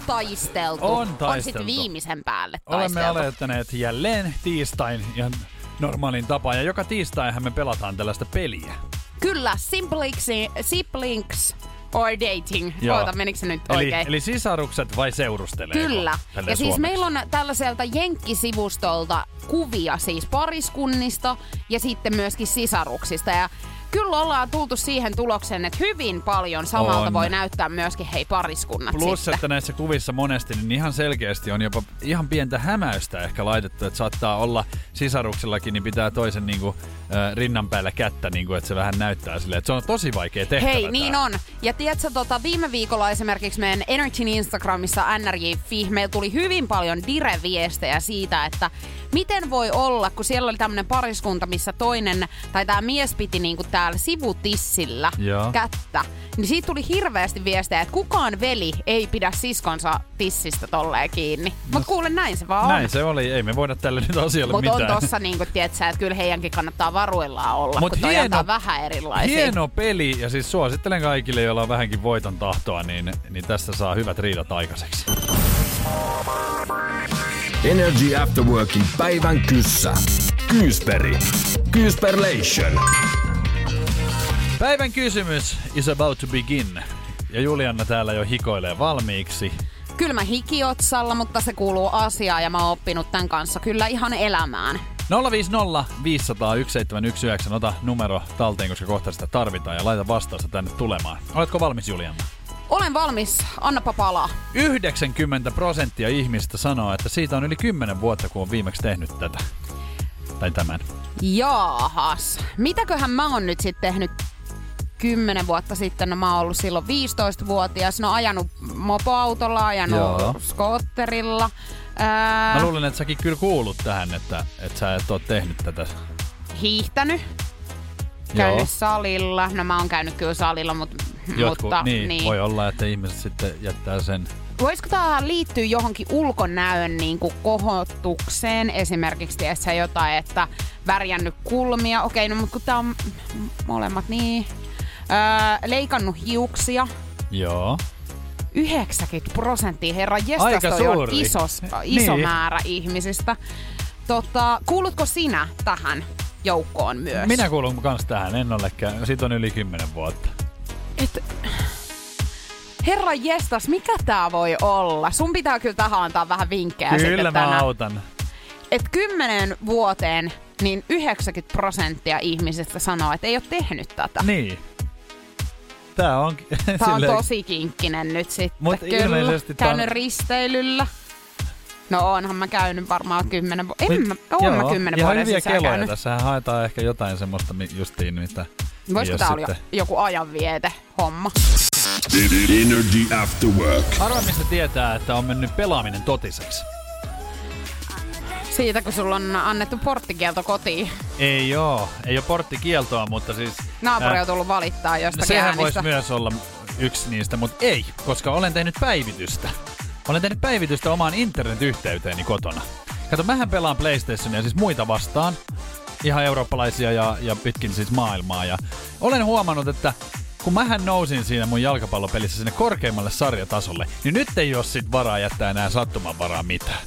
On taisteltu. On On taisteltu. sitten viimeisen päälle Olemme taisteltu. aloittaneet jälleen tiistain ihan normaalin tapaan. Ja joka tiistaihan me pelataan tällaista peliä. Kyllä, siblings, siblings or dating. Joo. Oota, menikö se nyt Eli, oikein? eli sisarukset vai seurustelee? Kyllä. Ja siis meillä on tällaiselta jenkkisivustolta kuvia siis pariskunnista ja sitten myöskin sisaruksista. Ja kyllä ollaan tultu siihen tulokseen, että hyvin paljon samalta On. voi näyttää myöskin hei pariskunnat Plus, sitten. että näissä kuvissa monesti niin ihan selkeästi on jopa ihan pientä hämäystä ehkä laitettu, että saattaa olla sisaruksellakin, niin pitää toisen niin kuin, äh, rinnan päällä kättä, niin kuin, että se vähän näyttää silleen, että se on tosi vaikea tehtävä. Hei, niin tää. on. Ja tiedätkö, tota, viime viikolla esimerkiksi meidän Energyn Instagramissa nrj.fi, meillä tuli hyvin paljon dire-viestejä siitä, että miten voi olla, kun siellä oli tämmöinen pariskunta, missä toinen, tai tämä mies piti niinku täällä sivutissillä Joo. kättä. Niin siitä tuli hirveästi viestejä, että kukaan veli ei pidä siskonsa tissistä tolleen kiinni. Mut kuule, näin se vaan on. No Näin se oli, ei me voida tälle nyt asialle Mutta on mitään. tossa niinku, tiedätkö, että kyllä heidänkin kannattaa varuillaan olla, Mut kun hieno- vähän erilaisia. Hieno peli, ja siis suosittelen kaikille, joilla on vähänkin voiton tahtoa, niin, niin tästä saa hyvät riidat aikaiseksi. Energy After Workin päivän kyssä. Kyysperi. Kyysperlation. Päivän kysymys is about to begin. Ja Julianna täällä jo hikoilee valmiiksi. kylmä hikiotsalla, mutta se kuuluu asiaan ja mä oon oppinut tämän kanssa kyllä ihan elämään. 050 500 1719, ota numero talteen, koska kohta sitä tarvitaan ja laita vastausta tänne tulemaan. Oletko valmis Julianna? Olen valmis, annapa palaa. 90 prosenttia ihmistä sanoo, että siitä on yli 10 vuotta, kun on viimeksi tehnyt tätä. Tai tämän. Jaahas. Mitäköhän mä oon nyt sitten tehnyt kymmenen vuotta sitten? No mä oon ollut silloin 15-vuotias. No ajanut mopoautolla, ajanut Joo. skootterilla. Ää, Mä luulen, että säkin kyllä kuulut tähän, että, että sä et ole tehnyt tätä. hiihtänyt. Käynyt salilla. No mä oon käynyt kyllä salilla, mutta, Jotkut, mutta niin, niin, voi olla, että ihmiset sitten jättää sen. Voisiko tämä liittyä johonkin ulkonäön niin kuin kohotukseen? Esimerkiksi tiedätkö, jotain, että värjännyt kulmia. Okei, no mutta kun tää on molemmat niin. Öö, leikannut hiuksia. Joo. 90 prosenttia, herra jestas, Aika toi on suuri. iso, iso Niin. määrä ihmisistä. Tota, kuulutko sinä tähän joukkoon myös? Minä kuulun kans tähän, en ole käynyt. Siitä on yli 10 vuotta. Et, herra jestas, mikä tää voi olla? Sun pitää kyllä tähän antaa vähän vinkkejä Kyllä sitten mä tänään. autan. että kymmenen vuoteen niin 90 prosenttia ihmisistä sanoo, että ei ole tehnyt tätä. Niin. Tää on... Tämä on tosi kinkkinen nyt sitten. Mut Kyllä. ilmeisesti tää on- Käynyt risteilyllä. No onhan mä käynyt varmaan kymmenen vuotta. En Mit- mä, oon mä kymmenen ihan vuoden hyviä sisään keloja. käynyt. Tässähän haetaan ehkä jotain semmoista justiin, mitä Voisiko tää oo olla jo, sitten- joku ajanviete homma? Energy After Work. Arvaa, mistä tietää, että on mennyt pelaaminen totiseksi. Siitä kun sulla on annettu porttikielto kotiin. Ei oo. Ei oo porttikieltoa, mutta siis... Naapuri on tullut valittaa jostakin Sehän äänistä. voisi myös olla yksi niistä, mutta ei, koska olen tehnyt päivitystä. Olen tehnyt päivitystä omaan internetyhteyteeni kotona. Kato, mähän pelaan PlayStationia siis muita vastaan. Ihan eurooppalaisia ja, ja pitkin siis maailmaa. Ja olen huomannut, että kun mähän nousin siinä mun jalkapallopelissä sinne korkeimmalle sarjatasolle, niin nyt ei ole sit varaa jättää enää sattuman varaa mitään.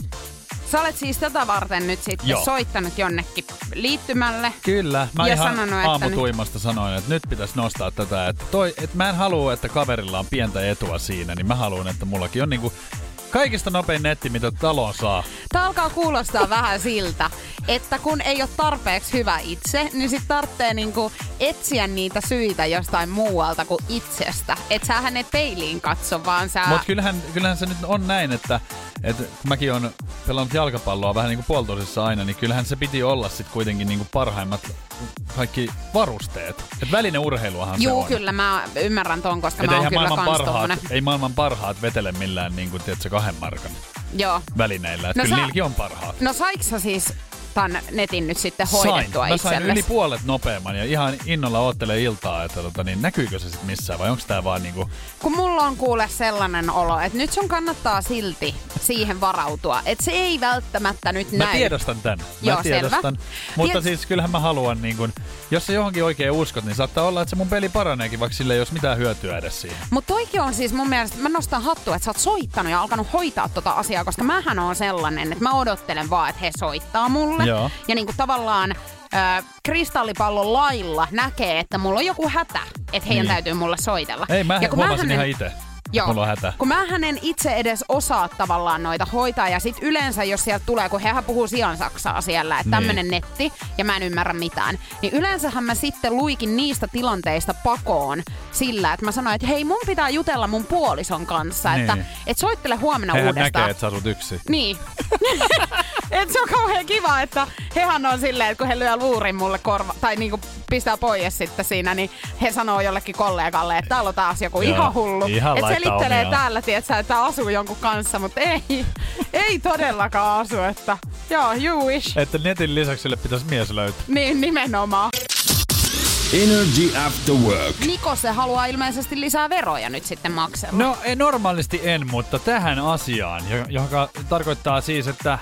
Sä olet siis tätä varten nyt sitten Joo. soittanut jonnekin liittymälle. Kyllä, mä Ja ihan sanonut, että aamutuimasta sanoin, että nyt pitäisi nostaa tätä. Että, toi, että mä en halua, että kaverilla on pientä etua siinä, niin mä haluan, että mullakin on niinku kaikista nopein netti, mitä taloon saa. Tämä alkaa kuulostaa vähän siltä, että kun ei ole tarpeeksi hyvä itse, niin sit tarvitsee niinku etsiä niitä syitä jostain muualta kuin itsestä. Et sähän et peiliin katso, vaan sä... Mutta kyllähän, kyllähän se nyt on näin, että, että kun mäkin on pelannut jalkapalloa vähän niin kuin aina, niin kyllähän se piti olla sitten kuitenkin niin kuin parhaimmat kaikki varusteet. Et välineurheiluahan se Juu, on. kyllä mä ymmärrän ton, koska Et mä oon kyllä maailman parhaat, tommonen. ei maailman parhaat vetele millään niin kuin, tiedätkö, kahden markan Joo. välineillä. Että no kyllä sä... niilläkin on parhaat. No saiks sä siis tämän netin nyt sitten hoidettua sain. Mä sain yli puolet nopeamman ja ihan innolla oottele iltaa, että tota, niin näkyykö se sitten missään vai onko tämä vaan niinku... Kun mulla on kuule sellainen olo, että nyt sun kannattaa silti siihen varautua, että se ei välttämättä nyt näy. Mä tiedostan tän. Mä Joo, tiedostan. Selvä. Mutta Tiet... siis kyllähän mä haluan, niin kun, jos sä johonkin oikein uskot, niin saattaa olla, että se mun peli paraneekin, vaikka sille ei olisi mitään hyötyä edes siihen. Mutta toikin on siis mun mielestä, mä nostan hattua, että sä oot soittanut ja alkanut hoitaa tota asiaa, koska mähän on sellainen, että mä odottelen vaan, että he soittaa mulle. Joo. Ja niinku tavallaan äh, kristallipallon lailla näkee, että mulla on joku hätä, että heidän niin. täytyy mulle soitella. Ei, mä ja kun huomasin mä hänen... ihan itse. Joo. Mulla on hätä. Kun mä en itse edes osaa tavallaan noita hoitaa ja sit yleensä jos sieltä tulee, kun hehän puhuu sian saksaa siellä, että niin. tämmönen netti ja mä en ymmärrä mitään, niin yleensähän mä sitten luikin niistä tilanteista pakoon sillä, että mä sanoin, että hei mun pitää jutella mun puolison kanssa, niin. että et soittele huomenna Hehän uudestaan. näkee, että sä asut yksi. Niin. et se on kauhean kiva, että hehän on silleen, että kun he lyö luurin mulle korva, tai niinku pistää pois sitten siinä, niin he sanoo jollekin kollegalle, että täällä on taas joku Joo, ihan hullu. Ihan et selittelee omia. täällä, tietsä, että asuu jonkun kanssa, mutta ei, ei todellakaan asu, että joo, you wish. Että netin lisäksi sille pitäisi mies löytää. Niin, nimenomaan. Energy After Work. Niko se haluaa ilmeisesti lisää veroja nyt sitten maksella. No normaalisti en, mutta tähän asiaan, joka tarkoittaa siis, että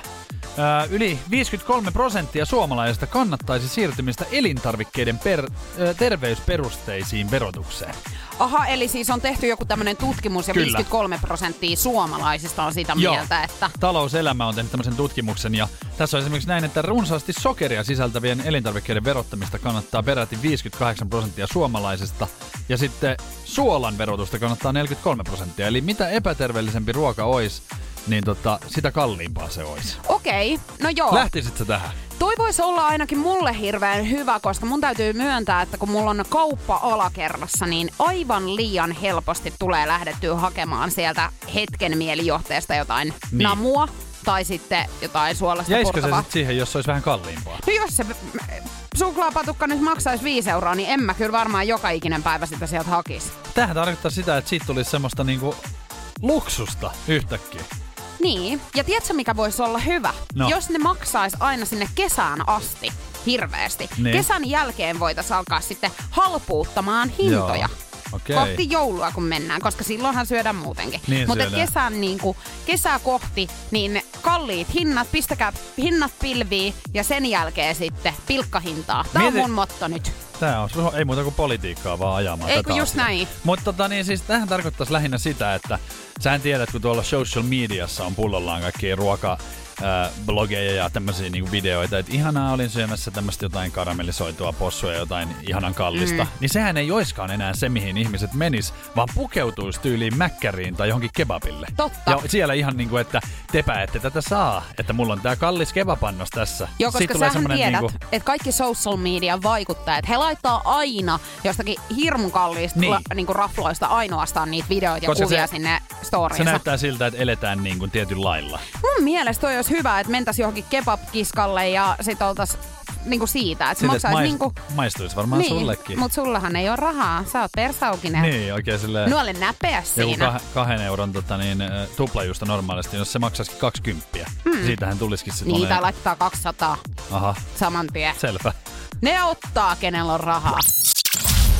Yli 53 prosenttia suomalaisista kannattaisi siirtymistä elintarvikkeiden per, terveysperusteisiin verotukseen. Aha, eli siis on tehty joku tämmöinen tutkimus ja Kyllä. 53 prosenttia suomalaisista on sitä Joo. mieltä, että... Talouselämä on tehnyt tämmöisen tutkimuksen ja tässä on esimerkiksi näin, että runsaasti sokeria sisältävien elintarvikkeiden verottamista kannattaa peräti 58 prosenttia suomalaisista ja sitten suolan verotusta kannattaa 43 prosenttia. Eli mitä epäterveellisempi ruoka olisi, niin tota, sitä kalliimpaa se olisi. Okei, okay, no joo. Lähtisit tähän? Toi voisi olla ainakin mulle hirveän hyvä, koska mun täytyy myöntää, että kun mulla on kauppa alakerrassa, niin aivan liian helposti tulee lähdettyä hakemaan sieltä hetken mielijohteesta jotain niin. namua tai sitten jotain suolasta Jäisikö se sitten siihen, jos se olisi vähän kalliimpaa? No jos se suklaapatukka nyt maksaisi 5 euroa, niin en mä kyllä varmaan joka ikinen päivä sitä sieltä hakisi. Tähän tarkoittaa sitä, että siitä tulisi semmoista niinku luksusta yhtäkkiä. Niin, ja tiedätkö mikä voisi olla hyvä? No. Jos ne maksaisi aina sinne kesään asti hirveästi. Niin. Kesän jälkeen voitaisiin alkaa sitten halpuuttamaan hintoja. Joo. Okay. Kohti joulua kun mennään, koska silloinhan syödään muutenkin. Niin Mutta kesän niin kuin, kesää kohti, niin kalliit hinnat, pistäkää hinnat pilviin ja sen jälkeen sitten pilkkahintaa. Tämä Mieti... on mun motto nyt. Tää on, ei muuta kuin politiikkaa vaan ajamaan Ei tätä just asiaa. näin. Mutta tota, niin, siis tähän tarkoittaisi lähinnä sitä, että sä tiedät, kun tuolla social mediassa on pullollaan kaikki ruoka äh, blogeja ja tämmöisiä niinku videoita, että ihanaa olin syömässä tämmöistä jotain karamellisoitua possua ja jotain ihanan kallista, mm. niin sehän ei oiskaan enää se, mihin ihmiset menis, vaan pukeutuisi tyyliin mäkkäriin tai johonkin kebabille. Totta. Ja siellä ihan niinku, että tepä ette tätä saa, että mulla on tää kallis kebapannos tässä. Joo, koska Siitä sähän tiedät, niinku... että kaikki social media vaikuttajat, he laittaa aina jostakin hirmun kalliista niin. la, niinku rafloista ainoastaan niitä videoita ja koska kuvia se, sinne storiinsa. Se näyttää siltä, että eletään niinku tietyn lailla. Mun mielestä toi olisi hyvä, että mentäisiin johonkin kebab-kiskalle ja sit oltais niinku siitä, että se maksaisi mais, niinku... Maistuisi varmaan niin, sullekin. Mut sullahan ei ole rahaa, sä oot persaukinen. Niin, oikein silleen... Nuolle näpeä siinä. Joku kah- kahden euron tota, niin, tuplajuusta normaalisti, jos se maksaisikin 20. Hmm. Siitähän tulisikin sitten Niitä monen... laittaa 200 Aha. saman tien. Selvä. Ne ottaa, kenellä on rahaa.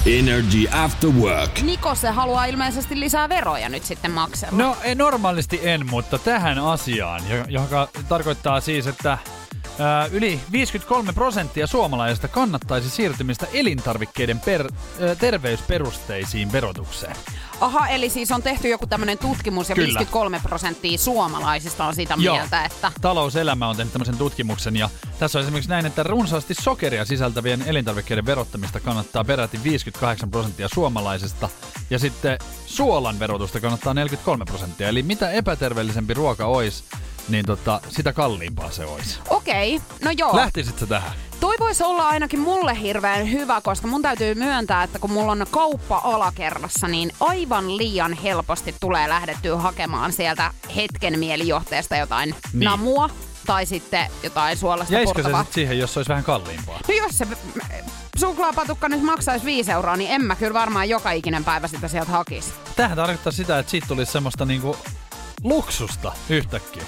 Energy After Work. Niko se haluaa ilmeisesti lisää veroja nyt sitten maksella. No ei, normaalisti en, mutta tähän asiaan, joka tarkoittaa siis, että Äh, yli 53 prosenttia suomalaisista kannattaisi siirtymistä elintarvikkeiden per, äh, terveysperusteisiin verotukseen. Aha, eli siis on tehty joku tämmöinen tutkimus ja Kyllä. 53 prosenttia suomalaisista on sitä Joo. mieltä, että... Talouselämä on tehnyt tämmöisen tutkimuksen ja tässä on esimerkiksi näin, että runsaasti sokeria sisältävien elintarvikkeiden verottamista kannattaa peräti 58 prosenttia suomalaisista ja sitten suolan verotusta kannattaa 43 prosenttia. Eli mitä epäterveellisempi ruoka olisi, niin tota, sitä kalliimpaa se olisi. Okei, okay, no joo. Lähtisit sä tähän? Toi voisi olla ainakin mulle hirveän hyvä, koska mun täytyy myöntää, että kun mulla on kauppa alakerrassa, niin aivan liian helposti tulee lähdettyä hakemaan sieltä hetken mielijohteesta jotain niin. namua tai sitten jotain suolasta Jäisikö se sit siihen, jos se olisi vähän kalliimpaa? No jos se suklaapatukka nyt maksaisi 5 euroa, niin en mä kyllä varmaan joka ikinen päivä sitä sieltä hakisi. Tähän tarkoittaa sitä, että siitä tulisi semmoista niinku luksusta yhtäkkiä.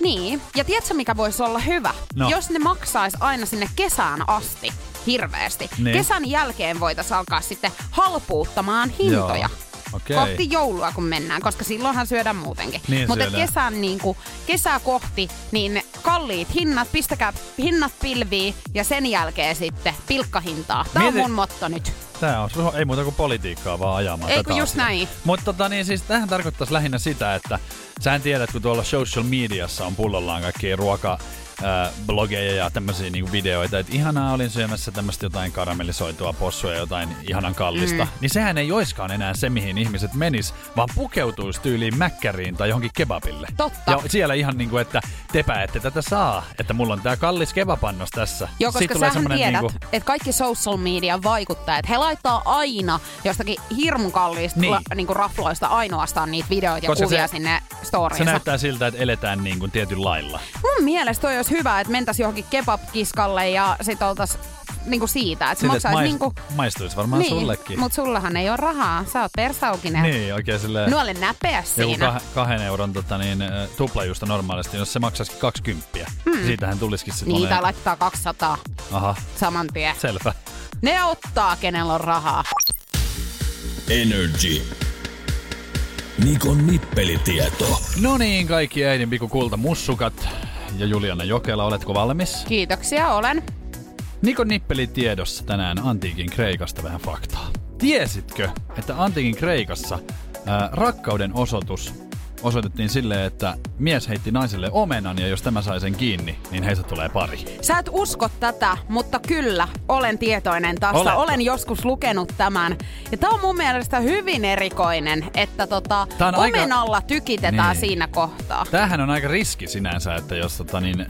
Niin, ja tiedätkö mikä voisi olla hyvä? No. Jos ne maksaisi aina sinne kesään asti hirveästi. Niin. Kesän jälkeen voitaisiin alkaa sitten halpuuttamaan hintoja. Joo. Okei. Kohti joulua kun mennään, koska silloinhan syödään muutenkin. Niin Mutta kesän niin kuin, kesää kohti, niin kalliit hinnat, pistäkää hinnat pilviin ja sen jälkeen sitten pilkkahintaa. Tämä Mieti- on mun motto nyt. Tää on, ei muuta kuin politiikkaa vaan ajamaan Ei kun just asiaa. näin. Mutta tota, niin, siis tähän tarkoittaisi lähinnä sitä, että sähän tiedät, kun tuolla social mediassa on pullollaan kaikkia ruoka blogeja ja tämmöisiä niinku videoita, että ihanaa olin syömässä tämmöistä jotain karamellisoitua possua ja jotain ihanan kallista, mm. niin sehän ei oiskaan enää se, mihin ihmiset menis, vaan pukeutuisi tyyliin mäkkäriin tai johonkin kebabille. Totta. Ja siellä ihan niinku, että tepä ette tätä saa, että mulla on tää kallis kebapannos tässä. Joo, koska tulee sähän tiedät, niinku- että kaikki social media vaikuttajat, he laittaa aina jostakin hirmun kalliista Niin. la, niinku rafloista ainoastaan niitä videoita ja Koska kuvia se- sinne Se storiinsa. näyttää siltä, että eletään niin kuin tietyn lailla. Mun mielestä toi olisi hyvä, että mentäisiin johonkin kebab-kiskalle ja sit oltais niinku siitä, että se maksaisi mais, niinku... maistuisi varmaan niin, sullekin. mut sullahan ei ole rahaa. Sä oot persaukinen. Niin, oikein silleen... Nuole näpeä Joku siinä. kah- kahden euron tota, niin, tuplajuusta normaalisti, jos se maksaisikin 20. Hmm. Siitähän tulisikin sitten Niin, tai laittaa 200 Aha, saman tien. selvä. Ne ottaa, kenellä on rahaa. Energy. Nikon nippelitieto. No niin, kaikki äidin pikkukulta mussukat ja Juliana Jokela, oletko valmis? Kiitoksia, olen. Nikon nippeli tiedossa tänään Antiikin Kreikasta vähän faktaa. Tiesitkö, että Antiikin Kreikassa ää, rakkauden osoitus osoitettiin silleen, että mies heitti naiselle omenan ja jos tämä sai sen kiinni, niin heistä tulee pari. Sä et usko tätä, mutta kyllä, olen tietoinen tästä. Oletko? Olen joskus lukenut tämän. Ja tää on mun mielestä hyvin erikoinen, että tota, on aika- omenalla tykitetään Niin. siinä kohtaa. Tämähän on aika riski sinänsä, että jos tota niin,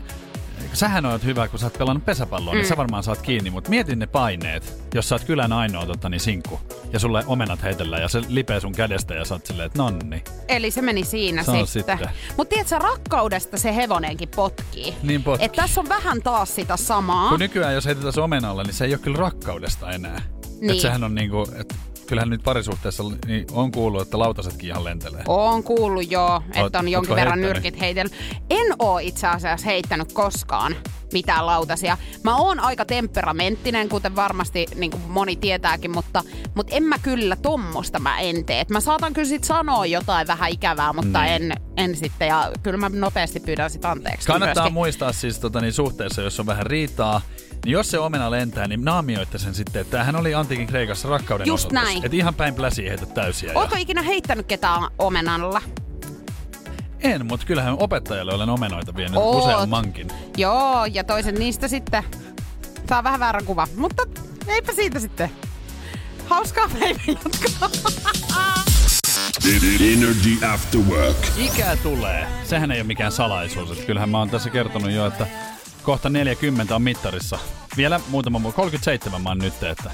sähän oot hyvä, kun sä oot pelannut pesäpalloa, mm. niin sä varmaan saat kiinni, mutta mietin ne paineet, jos sä oot kylän ainoa tota, niin sinkku, ja sulle omenat heitellään, ja se lipee sun kädestä, ja sä oot silleen, että nonni. Eli se meni siinä Se sitten. sitten. Mutta tiedätkö, rakkaudesta se hevonenkin potkii. Niin potkii. Et tässä on vähän taas sitä samaa. Kun nykyään, jos heitetään se omenalla, niin se ei ole kyllä rakkaudesta enää. Niin. Et sehän on niinku, et kyllähän nyt parisuhteessa niin on kuullut, että lautasetkin ihan lentelee. Oon kuullut jo, että Oot- on jonkin verran heittänyt? nyrkit heitellyt. En oo itse asiassa heittänyt koskaan mitään lautasia. Mä oon aika temperamenttinen, kuten varmasti niin kuin moni tietääkin, mutta, mutta en mä kyllä tommosta mä en tee. Et Mä saatan kyllä sit sanoa jotain vähän ikävää, mutta Niin. en, en sitten. Ja kyllä mä nopeasti pyydän sit anteeksi. Kannattaa myöskin. muistaa siis tota, niin suhteessa, jos on vähän riitaa, jos se omena lentää, niin naamioitte sen sitten, että tämähän oli Antiikin Kreikassa rakkauden Just osoitus. näin. Että ihan päin pläsiä heitä täysiä. Ja... Ootko ikinä heittänyt ketään omenalla? En, mutta kyllähän opettajalle olen omenoita vienyt Oot. useammankin. Joo, ja toiset niistä sitten saa vähän väärän kuva. Mutta eipä siitä sitten. Hauskaa päivän jatkoa. Energy After Work. Ikää tulee. Sehän ei ole mikään salaisuus. Että kyllähän mä oon tässä kertonut jo, että kohta 40 on mittarissa. Vielä muutama muu. 37 mä oon nyt, että...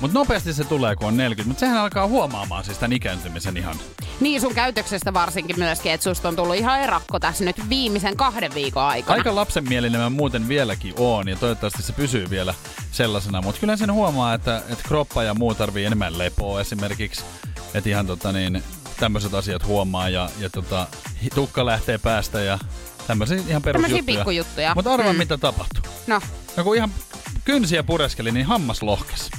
Mutta nopeasti se tulee, kun on 40. Mutta sehän alkaa huomaamaan siis tämän ikääntymisen ihan. Niin sun käytöksestä varsinkin myöskin, että susta on tullut ihan erakko tässä nyt viimeisen kahden viikon aikana. Aika lapsenmielinen mä muuten vieläkin oon ja toivottavasti se pysyy vielä sellaisena. Mutta kyllä sen huomaa, että, että kroppa ja muu tarvii enemmän lepoa esimerkiksi. Että ihan tota niin, tämmöiset asiat huomaa ja, ja tota, tukka lähtee päästä ja tämmöisiä ihan Tämmöisiä perusjuttuja. pikkujuttuja. Mutta arvaa Mm. mitä tapahtuu. No, No kun ihan kynsiä pureskeli, niin hammas lohkes.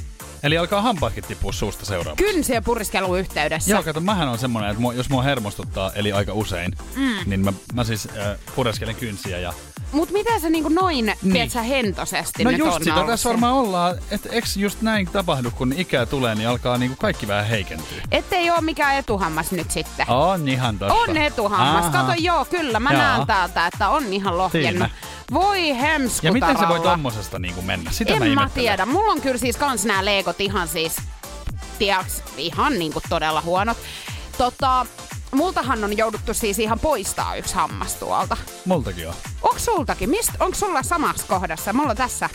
Eli alkaa hampaatkin tippua suusta seuraavaksi. kynsiä puriskelun yhteydessä. Joo, kato, mähän on semmonen, että mua, jos mua hermostuttaa, eli aika usein, mm. niin mä, mä siis äh, pureskelen kynsiä ja Mut miten sä niinku noin, Niin. sä, hentosesti No nyt just on sitä tässä se? varmaan ollaan, että eks just näin tapahdu, kun ikää tulee, niin alkaa niinku kaikki vähän heikentyä. Ettei oo mikään etuhammas nyt sitten. On ihan totta. On etuhammas. Aha. Kato, joo, kyllä. Mä näen täältä, että on ihan lohjennut. Siinä. Voi hemskutaralla. Ja miten se voi tommosesta niinku mennä? Sitä En mä, mä tiedä. Mulla on kyllä siis kans nää leikot ihan siis, tiiäks, ihan niinku todella huonot. Tota, multahan on jouduttu siis ihan poistaa yksi hammas tuolta. Multakin on. Onks sultakin? Mist, onks sulla samassa kohdassa? Mulla on tässä.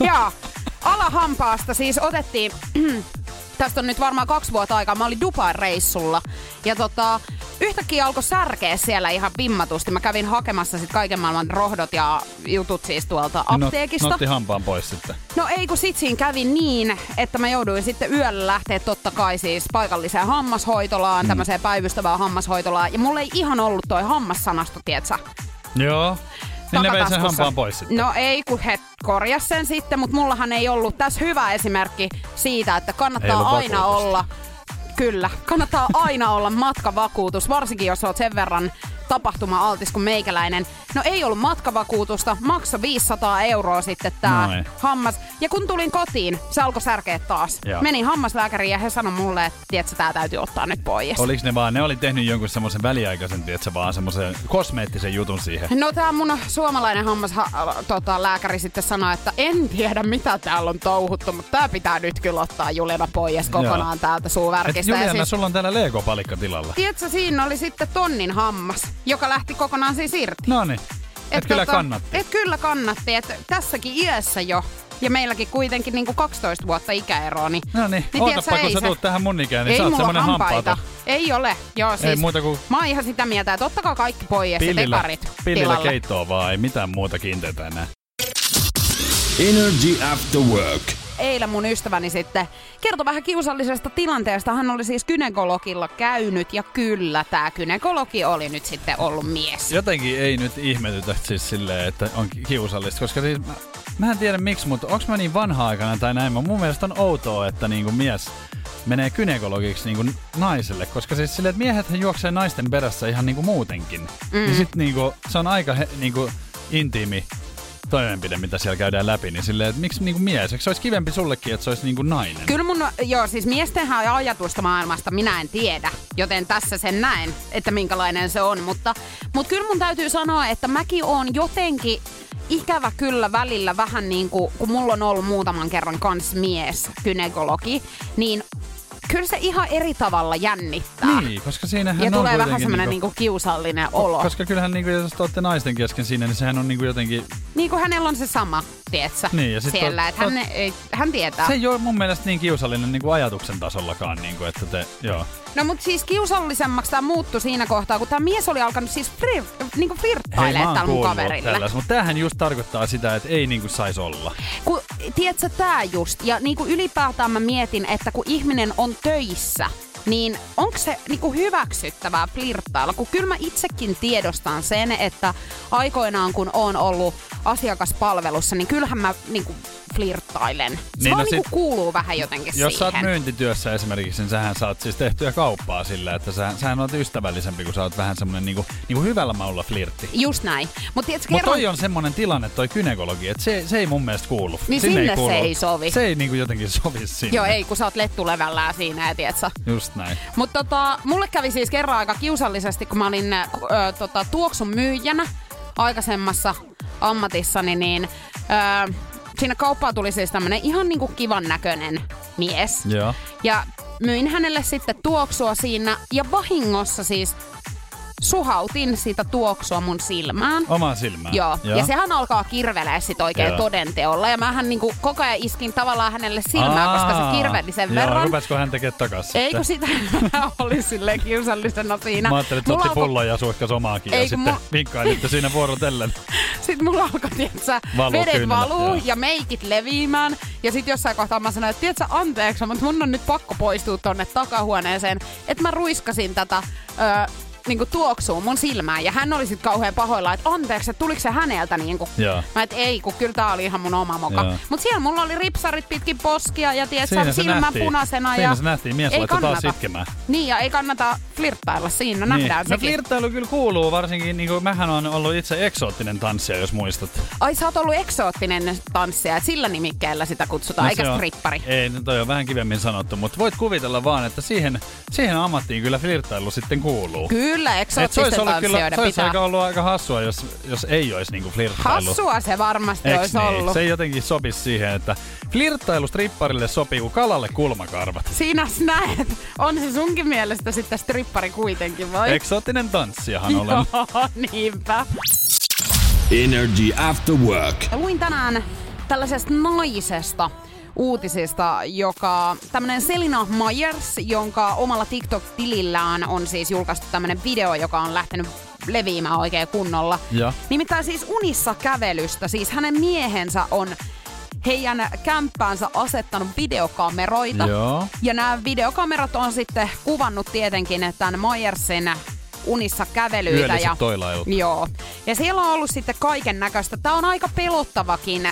Joo. Alahampaasta siis otettiin, tästä on nyt varmaan kaksi vuotta aikaa, mä olin Dubai reissulla. Ja tota, yhtäkkiä alkoi särkeä siellä ihan vimmatusti. Mä kävin hakemassa sit kaiken maailman rohdot ja jutut siis tuolta apteekista. Not, hampaan pois sitten. No ei kun sit siinä kävi niin, että mä jouduin sitten yöllä lähteä totta kai siis paikalliseen hammashoitolaan, mm. tämmöiseen päivystävään hammashoitolaan. Ja mulla ei ihan ollut toi hammassanasto, tietsä. Joo. Niin ne vei sen hampaan pois sitten. No ei, kun he korjas sen sitten, mutta mullahan ei ollut tässä hyvä esimerkki siitä, että kannattaa aina olla, kyllä, kannattaa aina olla matkavakuutus, varsinkin jos oot sen verran tapahtuma-altis kuin meikäläinen. No ei ollut matkavakuutusta, maksa 500 euroa sitten Noin. hammas. Ja kun tulin kotiin, se alkoi särkeä taas. Joo. Menin hammaslääkäriin ja he sanoi mulle, että tiedätkö, tää täytyy ottaa nyt pois. Oliks ne vaan, ne oli tehnyt jonkun semmoisen väliaikaisen, tietsä, vaan semmoisen kosmeettisen jutun siihen. No tämä mun suomalainen hammaslääkäri tota, lääkäri sitten sanoi, että en tiedä mitä täällä on touhuttu, mutta tämä pitää nyt kyllä ottaa Juliana pois kokonaan Joo. täältä Et suuvärkistä. Ja Juliana, siis, sulla on täällä Lego-palikka tilalla. tiedätkö, siinä oli sitten tonnin hammas, joka lähti kokonaan siis irti. No niin. Et, kyllä tota, kannatti. Et kyllä kannatti, että tässäkin iässä jo, ja meilläkin kuitenkin niinku 12 vuotta ikäeroa, niin, No niin, niin ootapa tiedätkö, kun ei sä tuut tähän mun ikään, niin ei sä oot semmonen hampaita. hampaata. Ei ole. Joo, siis muuta kuin- Mä oon ihan sitä mieltä, että ottakaa kaikki pois ja tekarit pillillä tilalle. keittoa vaan, ei mitään muuta kiinteitä enää. Energy After Work. Eilen mun ystäväni sitten kertoi vähän kiusallisesta tilanteesta. Hän oli siis gynekologilla käynyt ja kyllä tämä gynekologi oli nyt sitten ollut mies. Jotenkin ei nyt ihmetytä siis silleen, että on ki- kiusallista, koska siis mä, mä en tiedä miksi, mutta onks mä niin vanha-aikana tai näin, mutta mun mielestä on outoa, että niinku mies menee kynekologiksi niinku naiselle, koska siis silleen, että miehethän juoksee naisten perässä ihan niinku muutenkin. Mm. Niin sit niinku, se on aika he, niinku intiimi toimenpide, mitä siellä käydään läpi, niin silleen, että miksi niinku mies? Eikö se olisi kivempi sullekin, että se olisi niinku nainen? Kyllä mun, joo, siis miestenhän ajatusta maailmasta minä en tiedä, joten tässä sen näen, että minkälainen se on. Mutta, mutta kyllä mun täytyy sanoa, että mäkin oon jotenkin ikävä kyllä välillä vähän niin kuin, kun mulla on ollut muutaman kerran kans mies, gynekologi, niin kyllä se ihan eri tavalla jännittää. Niin, koska siinähän Ja on tulee vähän semmoinen niinku- niinku kiusallinen olo. Koska kyllähän niinku, jos te olette naisten kesken siinä, niin sehän on niinku jotenkin... Niin kuin hänellä on se sama, tietsä, Niin, ja sit siellä. Että hän, hän tietää. Se ei ole mun mielestä niin kiusallinen niinku ajatuksen tasollakaan, niinku, että te, joo. No mutta siis kiusallisemmaksi tämä muuttui siinä kohtaa, kun tämä mies oli alkanut siis flir, niinku flirttailemaan tällä mun kaverille. tällaista, mutta tämähän just tarkoittaa sitä, että ei niinku sais olla. Kun, tiedätkö, tää just, ja niinku ylipäätään mä mietin, että kun ihminen on töissä, niin onko se niinku hyväksyttävää flirttailla? Kun kyllä mä itsekin tiedostan sen, että aikoinaan kun on ollut asiakaspalvelussa, niin kyllähän mä niinku flirttailen. Se Niin, vaan no niinku sit- kuuluu vähän jotenkin Jos sä oot siihen. myyntityössä esimerkiksi, niin sähän saat siis tehtyä kauppaa sillä, että sä, sähän oot ystävällisempi, kun sä oot vähän semmonen niinku, niinku hyvällä maulla flirtti. Just näin. Mutta Mutta kerran... toi on semmonen tilanne, toi kynekologi, että se, se ei mun mielestä kuulu. Niin Sinne sinne se kuulu. ei sovi. Se ei niinku jotenkin sovi sinne. Joo, ei, kun sä oot lettulevällään siinä, ja tiedätkö. Just näin. Mutta tota, mulle kävi siis kerran aika kiusallisesti, kun mä olin ö, tota, tuoksun myyjänä aikaisemmassa ammatissani, niin ö, siinä kauppaan tuli siis tämmönen ihan niinku kivan näköinen mies. Joo. Ja myin hänelle sitten tuoksua siinä, ja vahingossa siis suhautin sitä tuoksua mun silmään. Omaan silmään. Joo. ja sehän alkaa kirvelee sit oikein Joo. todenteolla. Ja mähän niinku koko ajan iskin tavallaan hänelle silmään, koska se kirveli sen Joo, verran. rupesko hän tekee takas Ei kun sitä oli silleen kiusallisena siinä. Mä ajattelin, että otti pullon ja suihkas omaakin ja sitten mu- vinkkailitte siinä vuorotellen. Sitten mulla alkoi, tietsä, Valuu vedet kyynelät, valuu joo. ja meikit leviämään. Ja sitten jossain kohtaa mä sanoin, että tietsä, anteeksi, mutta mun on nyt pakko poistua tonne takahuoneeseen. Että mä ruiskasin tätä ö, niinku tuoksuu mun silmään. Ja hän oli sitten kauhean pahoilla, että anteeksi, että tuliko se häneltä niinku. Joo. Mä et ei, kun kyllä tää oli ihan mun oma moka. Joo. Mut siellä mulla oli ripsarit pitkin poskia ja se silmä nähtiin. punaisena. Siinä ja se nähtiin. Mies ei laittoi taas kannata. itkemään. Niin, ja ei kannata flirttailla siinä, nähdään no sekin. flirttailu kyllä kuuluu, varsinkin niin kuin mähän on ollut itse eksoottinen tanssija, jos muistat. Ai sä oot ollut eksoottinen tanssija, että sillä nimikkeellä sitä kutsutaan, No eikä strippari. Ei, no toi on vähän kivemmin sanottu, mutta voit kuvitella vaan, että siihen, siihen ammattiin kyllä flirttailu sitten kuuluu. Kyllä, Olisi eksoottisten kyllä, tanssijoiden se olisi pitää. aika ollut aika hassua, jos, jos ei olisi niinku flirttailu. Hassua se varmasti Eiks olisi niin? ollut. Se ei jotenkin sopisi siihen, että flirttailu stripparille sopii kuin kalalle kulmakarvat. Siinä näet. On se sunkin mielestä sitten strippari kuitenkin, vai? Eksoottinen tanssijahan olen. Joo, niinpä. Energy After Work. Ja luin tänään tällaisesta naisesta uutisista, joka tämmönen Selina Myers, jonka omalla TikTok-tilillään on siis julkaistu tämmönen video, joka on lähtenyt leviämään oikein kunnolla. Ja. Nimittäin siis unissa kävelystä. Siis hänen miehensä on heidän kämppäänsä asettanut videokameroita. Joo. Ja nämä videokamerat on sitten kuvannut tietenkin tämän Myersin unissa kävelyitä. Yölliset ja, toilailut. Joo. Ja siellä on ollut sitten kaiken näköistä. Tämä on aika pelottavakin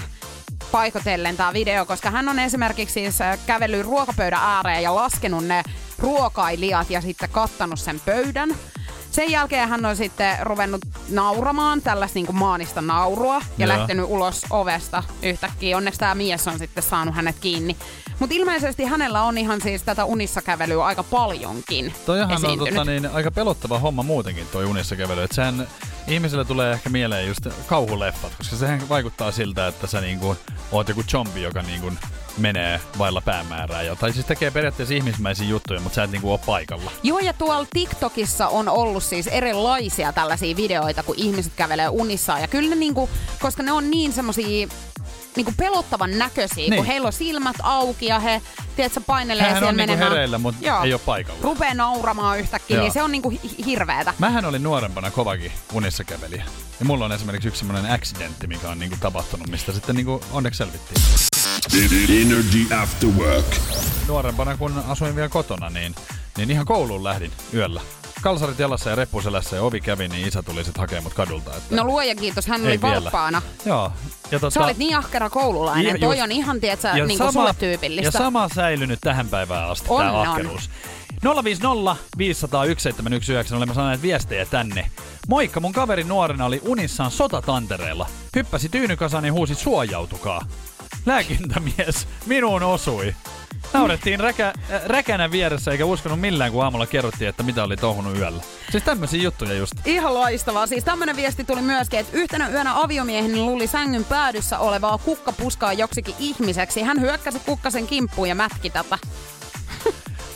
paikotellen tämä video, koska hän on esimerkiksi siis äh, kävellyt ruokapöydän ääreen ja laskenut ne ruokailijat ja sitten kattanut sen pöydän. Sen jälkeen hän on sitten ruvennut nauramaan tällaista niin kuin maanista naurua ja Joo. lähtenyt ulos ovesta yhtäkkiä. Onneksi tämä mies on sitten saanut hänet kiinni. Mutta ilmeisesti hänellä on ihan siis tätä unissa kävelyä aika paljonkin Toihan on tota, niin, aika pelottava homma muutenkin toi unissa kävely. Et sehän ihmiselle tulee ehkä mieleen just kauhuleffat, koska sehän vaikuttaa siltä, että sä niinku oot joku zombi, joka niinku menee vailla päämäärää. Jo. Tai siis tekee periaatteessa ihmismäisiä juttuja, mutta sä et niinku ole paikalla. Joo, ja tuolla TikTokissa on ollut siis erilaisia tällaisia videoita, kun ihmiset kävelee unissaan. Ja kyllä ne niinku, koska ne on niin semmosia niinku pelottavan näköisiä, niin. Niin. kun heillä on silmät auki ja he, tiedätkö, painelee Hän siellä on niinku menemään. hereillä, mutta Joo. ei ole paikalla. Rupee nauramaan yhtäkkiä, Joo. niin se on niinku hi- hirveetä. Mähän olin nuorempana kovakin unissa kävelijä. Ja mulla on esimerkiksi yksi semmoinen accidentti, mikä on niinku tapahtunut, mistä sitten niinku onneksi selvittiin. Energy After Work. Nuorempana, kun asuin vielä kotona, niin, niin ihan kouluun lähdin yöllä. Kalsarit jalassa ja reppu selässä ja ovi kävi, niin isä tuli sitten hakemaan mut kadulta. Että... No luoja kiitos, hän oli valppaana. Joo. Ja tota, Sä olit niin ahkera koululainen. Ja Toi just- on ihan, tietsä, ja niinku sulle tyypillistä. Ja sama säilynyt tähän päivään asti, On, tämä on. ahkeruus. 050 500 1719 olemme saaneet viestejä tänne. Moikka, mun kaveri nuorena oli unissaan sotatantereella. Hyppäsi tyynykasaan ja huusi suojautukaa. Lääkintämies, minuun osui. Naurettiin räkä, äh, räkänä vieressä eikä uskonut millään, kun aamulla kerrottiin, että mitä oli touhunut yöllä. Siis tämmöisiä juttuja just. Ihan loistavaa. Siis tämmönen viesti tuli myöskin, että yhtenä yönä aviomieheni luuli sängyn päädyssä olevaa kukkapuskaa joksikin ihmiseksi. Hän hyökkäsi kukkasen kimppuun ja mätki tätä.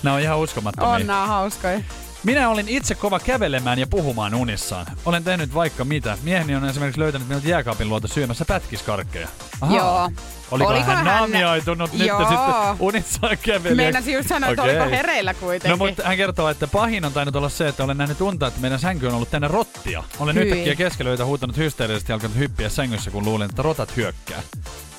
Nämä on ihan uskomattomia. On nää hauskoja. Minä olin itse kova kävelemään ja puhumaan unissaan. Olen tehnyt vaikka mitä. Mieheni on esimerkiksi löytänyt minut jääkaapin luota syömässä pätkiskarkkeja. Ahaa. Joo. Oliko, Oliko hän, hän- naamioitunut nyt Joo. sitten unissaan kävelijä? Meinasin just sanoa, että Okei. oliko hereillä kuitenkin. No mutta hän kertoo, että pahin on tainnut olla se, että olen nähnyt unta, että meidän sänky on ollut tänne rottia. Olen Hyi. yhtäkkiä keskelöitä huutanut hysteerisesti ja alkanut hyppiä sängyssä, kun luulin, että rotat hyökkää.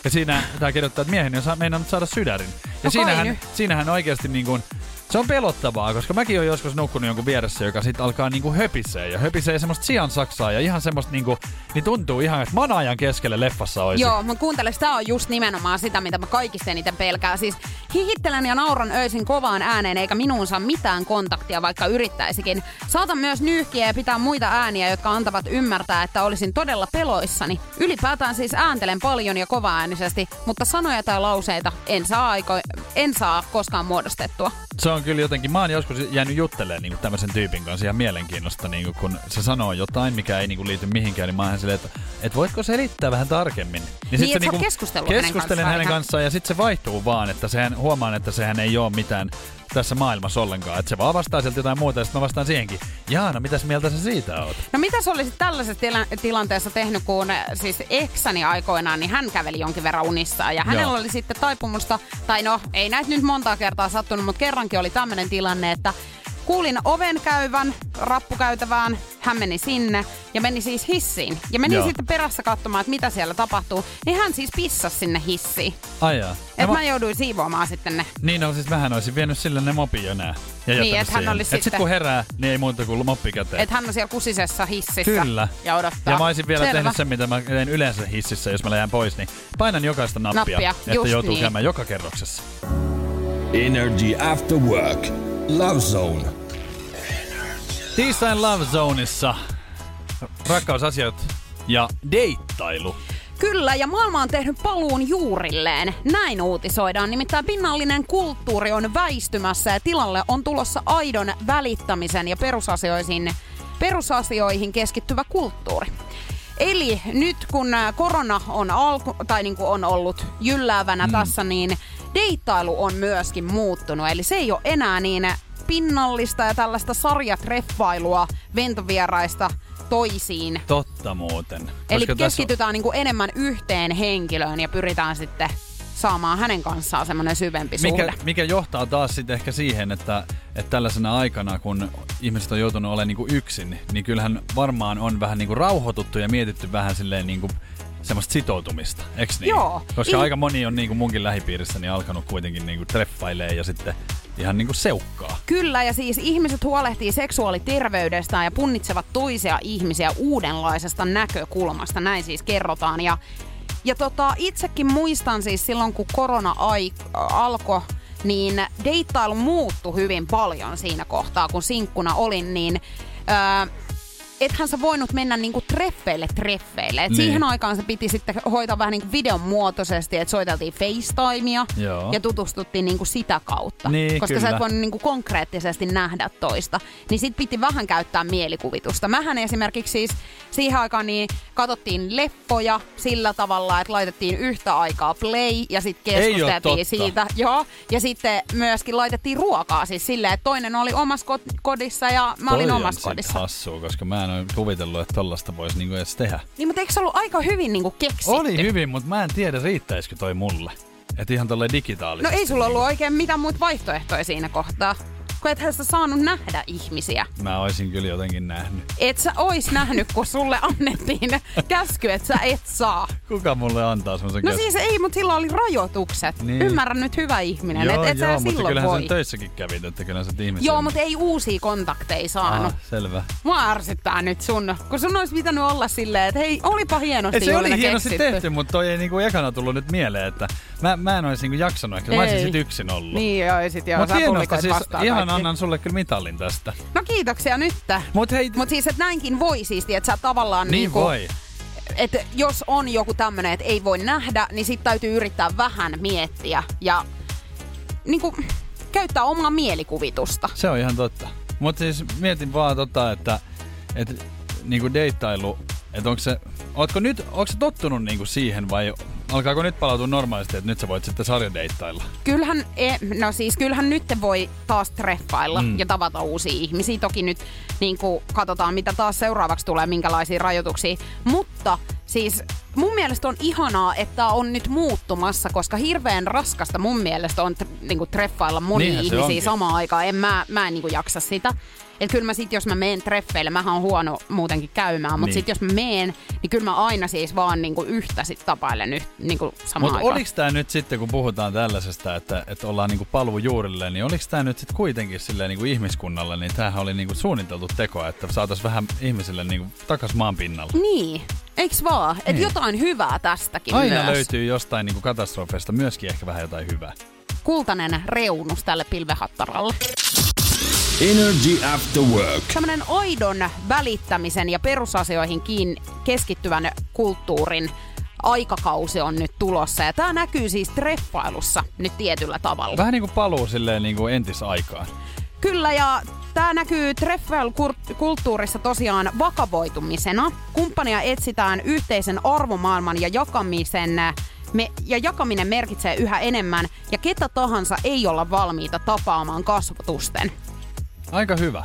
Ja siinä tämä kirjoittaa, että mieheni on meinannut saada sydärin. Ja No siinähän, nyt. siinähän oikeasti niin kuin, se on pelottavaa, koska mäkin olen joskus nukkunut jonkun vieressä, joka sitten alkaa niinku höpisee ja höpisee semmoista sian saksaa ja ihan semmoista niinku, niin tuntuu ihan, että manaajan keskelle leffassa olisi. Joo, mutta kuuntele, tämä on just nimenomaan sitä, mitä mä kaikista eniten pelkään. Siis hihittelen ja nauran öisin kovaan ääneen, eikä minuun saa mitään kontaktia, vaikka yrittäisikin. Saatan myös nyyhkiä ja pitää muita ääniä, jotka antavat ymmärtää, että olisin todella peloissani. Ylipäätään siis ääntelen paljon ja kovaäänisesti, mutta sanoja tai lauseita en saa, aiko, en saa koskaan muodostettua. Se on kyllä jotenkin, mä oon joskus jäänyt juttelemaan niin tämmöisen tyypin kanssa ihan mielenkiinnosta, niin kuin, kun se sanoo jotain, mikä ei niin kuin, liity mihinkään, niin mä oon silleen, että, että voitko selittää vähän tarkemmin. Niin, sit et sä oot keskustellut hänen keskustelen kanssaan hänen kanssaan ja sitten se vaihtuu vaan, että sehän, huomaan, että sehän ei ole mitään tässä maailmassa ollenkaan. Että se vaan vastaa sieltä jotain muuta ja sitten mä vastaan siihenkin. Jaana, mitäs mieltä sä siitä oot? No mitä sä olisit tällaisessa tila- tilanteessa tehnyt, kun siis eksäni aikoinaan, niin hän käveli jonkin verran unissaan. Ja hänellä Joo. oli sitten taipumusta, tai no ei näitä nyt montaa kertaa sattunut, mutta kerrankin oli tämmöinen tilanne, että kuulin oven käyvän rappukäytävään, hän meni sinne ja meni siis hissiin. Ja meni Joo. sitten perässä katsomaan, että mitä siellä tapahtuu. Niin hän siis pissasi sinne hissiin. Ai jaa. Et No mä jouduin siivoamaan sitten ne. Niin no siis mähän olisin vienyt sille ne mopi jo nää. Ja Niin, jättänyt et hän olisi et sit sitten- kun herää, niin ei muuta kuin moppi käteen. Että hän on siellä kusisessa hississä Kyllä. ja odottaa. Ja mä olisin vielä Selvä. tehnyt sen, mitä mä teen yleensä hississä, jos mä lähden pois, niin painan jokaista nappia, Nappia, että just joutuu niin. käymään joka kerroksessa. Energy After Work. Love Zone. Tiistain Love Zoneissa rakkausasiat ja deittailu. Kyllä, ja maailma on tehnyt paluun juurilleen. Näin uutisoidaan. Nimittäin pinnallinen kulttuuri on väistymässä ja tilalle on tulossa aidon välittämisen ja perusasioihin, perusasioihin keskittyvä kulttuuri. Eli nyt kun ää, korona on, alku, tai niin kuin on ollut jylläävänä mm. tässä, niin deittailu on myöskin muuttunut. Eli se ei ole enää niin pinnallista ja tällaista sarjatreffailua ventovieraista toisiin Totta muuten. Eli Koska tässä on- keskitytään niinku enemmän yhteen henkilöön ja pyritään sitten saamaan hänen kanssaan semmoinen syvempi suhde. Mikä, mikä johtaa taas sitten ehkä siihen, että, että tällaisena aikana, kun ihmiset on joutunut olemaan niinku yksin, niin kyllähän varmaan on vähän niinku rauhoituttu ja mietitty vähän silleen niinku semmoista sitoutumista, eks niin? Joo. Koska I- aika moni on niinku munkin lähipiirissä niin alkanut kuitenkin niinku treffailee ja sitten ihan niinku seukkaa. Kyllä, ja siis ihmiset huolehtii seksuaaliterveydestään ja punnitsevat toisia ihmisiä uudenlaisesta näkökulmasta, näin siis kerrotaan. Ja, ja tota, itsekin muistan siis silloin, kun korona alkoi, niin deittailu muuttui hyvin paljon siinä kohtaa, kun sinkkuna olin, niin... Öö, ethän sä voinut mennä niinku treffeille treffeille. Et Niin. Siihen aikaan se piti sitten hoitaa vähän niinku videon muotoisesti, että soiteltiin FaceTimea Joo. ja tutustuttiin niinku sitä kautta. Niin, koska sä kyllä. et voinut niinku konkreettisesti nähdä toista. Niin sit piti vähän käyttää mielikuvitusta. Mähän esimerkiksi siis siihen aikaan niin katsottiin leffoja sillä tavalla, että laitettiin yhtä aikaa play ja sitten keskusteltiin siitä. Joo, ja sitten myöskin laitettiin ruokaa siis silleen, että toinen oli omassa kod- kodissa ja mä olin Toi omassa on sit kodissa. hassua, koska mä en ole kuvitellut, että tollasta voisi niinku edes tehdä. Niin, mutta eikö se ollut aika hyvin niinku keksitty? Oli hyvin, mutta mä en tiedä riittäisikö toi mulle. Että ihan tolle No digitaalisesti. ei sulla ollut oikein mitään muita vaihtoehtoja siinä kohtaa. Kun ethän sä saanut nähdä ihmisiä. Mä oisin kyllä jotenkin nähnyt. Et sä ois nähnyt, kun sulle annettiin käsky, että sä et saa. Kuka mulle antaa semmoisen No siis ei, mutta sillä oli rajoitukset. Niin. Ymmärrän nyt hyvä ihminen, Joo, että et joo, sä mutta silloin kyllähän voi. sen töissäkin kävit, että kyllä sä ihmisen... Joo, mutta ei uusia kontakteja saanut. Ah, selvä. Mua ärsyttää nyt sun, kun sun olisi pitänyt olla silleen, että hei, olipa hienosti Ei, se oli hienosti keksitty. tehty, mutta toi ei niinku ekana tullut nyt mieleen, että mä, mä en olisi niinku jaksanut ehkä. Mä olisin sit yksin ollut. Niin joo, sit joo, Mut sä publikoit siis vastaan ihan. Annan sulle kyllä mitalin tästä. No kiitoksia nyt. Mut hei, Mut siis, että näinkin voi siis, että sä tavallaan niin niinku, voi. että jos on joku tämmönen, että ei voi nähdä, niin sit täytyy yrittää vähän miettiä ja niinku, käyttää omaa mielikuvitusta. Se on ihan totta. Mutta siis mietin vaan tota, että, että niinku deittailu, että onko se, ootko nyt, onko se tottunut niinku siihen vai alkaako nyt palautua normaalisti, että nyt sä voit sitten sarjadeittailla? Kyllähän, e, no siis kyllähän nyt voi taas treffailla Mm. ja tavata uusia ihmisiä. Toki nyt niin kuin, katsotaan, mitä taas seuraavaksi tulee, minkälaisia rajoituksia. Mutta siis mun mielestä on ihanaa, että on nyt muuttumassa, koska hirveän raskasta mun mielestä on niin kuin, treffailla monia Niinhän ihmisiä samaan aikaan. En, mä, mä en niin kuin, jaksa sitä. Et kyllä mä sit, jos mä meen treffeille, mähän on huono muutenkin käymään, mutta Niin. sit jos mä meen, niin kyllä mä aina siis vaan niinku yhtä sit tapailen yh, niinku samaan Mutta oliks tää nyt sitten, kun puhutaan tällaisesta, että, että ollaan niinku paluu juurille, niin oliks tää nyt sitten kuitenkin silleen niinku ihmiskunnalle, niin tämähän oli niinku suunniteltu teko, että saatais vähän ihmisille niinku takas maan pinnalla. Niin, eiks vaan? Niin. jotain hyvää tästäkin Aina myös. löytyy jostain niinku katastrofeista myöskin ehkä vähän jotain hyvää. Kultainen reunus tälle pilvehattaralle. Energy After Work. Tämmönen aidon välittämisen ja perusasioihin kiin keskittyvän kulttuurin aikakausi on nyt tulossa. Ja tää näkyy siis treffailussa nyt tietyllä tavalla. Vähän niinku paluu silleen niinku entisaikaan. Kyllä, ja tämä näkyy treffail-kulttuurissa tosiaan vakavoitumisena. Kumppania etsitään yhteisen arvomaailman ja jakamisen me, ja jakaminen merkitsee yhä enemmän, ja ketä tahansa ei olla valmiita tapaamaan kasvatusten. Aika hyvä.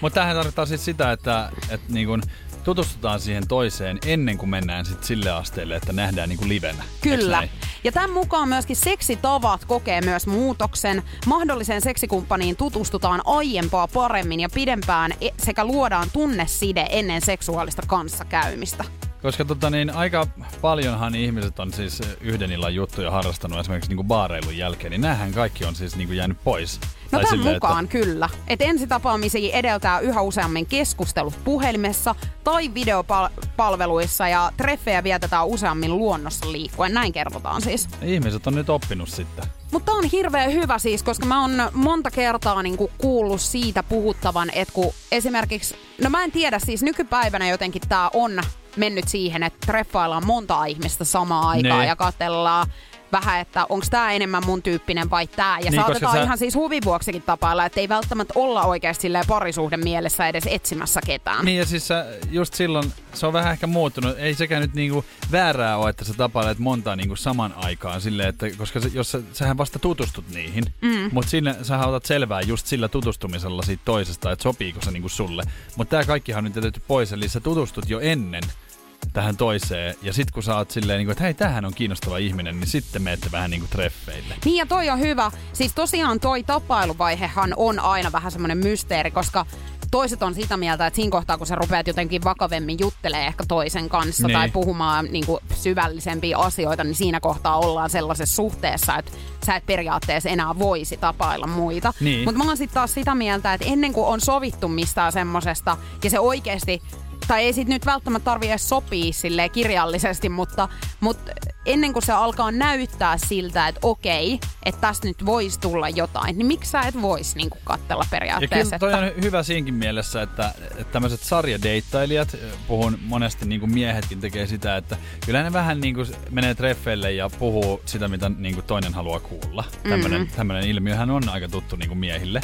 Mutta tähän tarkoittaa siis sitä, että, että niin kun tutustutaan siihen toiseen ennen kuin mennään sit sille asteelle, että nähdään niin kuin livenä. Kyllä. Ja tämän mukaan myöskin seksitavat kokee myös muutoksen. Mahdolliseen seksikumppaniin tutustutaan aiempaa paremmin ja pidempään e- sekä luodaan tunneside ennen seksuaalista kanssakäymistä. Koska tota, niin, aika paljonhan ihmiset on siis yhden illan juttuja harrastanut esimerkiksi niin kuin baareilun jälkeen, niin näähän kaikki on siis niin kuin jäänyt pois. No tämän silleen, mukaan että... kyllä. Et ensitapaamisia edeltää yhä useammin keskustelut puhelimessa tai videopalveluissa ja treffejä vietetään useammin luonnossa liikkuen. Näin kerrotaan siis. Ihmiset on nyt oppinut sitten. Mutta on hirveän hyvä siis, koska mä oon monta kertaa niinku kuullut siitä puhuttavan, että kun esimerkiksi, no mä en tiedä siis nykypäivänä jotenkin tää on mennyt siihen, että treffaillaan monta ihmistä samaan aikaan Ne. ja katsellaan vähän, että onko tämä enemmän mun tyyppinen vai tämä. Ja Niin, saatetaan sä- ihan siis huvin vuoksikin tapailla, että ei välttämättä olla oikeasti parisuhden mielessä edes etsimässä ketään. Niin ja siis sä, just silloin se on vähän ehkä muuttunut. Ei sekään nyt niinku väärää ole, että sä tapailet montaa niinku saman aikaan silleen, että koska se, jos sä, sähän vasta tutustut niihin, mm. mutta sinne sä otat selvää just sillä tutustumisella siitä toisesta, että sopiiko se niinku sulle. Mutta tää kaikkihan on nyt jätetty pois, eli sä tutustut jo ennen tähän toiseen. Ja sitten kun sä oot silleen, niin kuin, että hei, tämähän on kiinnostava ihminen, niin sitten menette vähän niin kuin treffeille. Niin ja toi on hyvä. Siis tosiaan toi tapailuvaihehan on aina vähän semmoinen mysteeri, koska toiset on sitä mieltä, että siinä kohtaa, kun sä rupeat jotenkin vakavemmin juttelee ehkä toisen kanssa Niin. tai puhumaan niin kuin syvällisempiä asioita, niin siinä kohtaa ollaan sellaisessa suhteessa, että sä et periaatteessa enää voisi tapailla muita. Niin. Mutta mä oon sitten taas sitä mieltä, että ennen kuin on sovittu mistään semmosesta ja se oikeasti tai ei sit nyt välttämättä tarvitse edes sopia silleen kirjallisesti, mutta, mutta ennen kuin se alkaa näyttää siltä, että okei, että tästä nyt voisi tulla jotain, niin miksi sä et voisi niin katsella Ja periaatteessa? kyllä toi että... on hyvä siinkin mielessä, että, että tämmöiset sarjadeittailijat, puhun monesti niin kuin miehetkin tekee sitä, että kyllä ne vähän niin kuin menee treffeille ja puhuu sitä, mitä niin kuin toinen haluaa kuulla. Tämmöinen, mm-hmm. ilmiöhän on aika tuttu niin kuin miehille.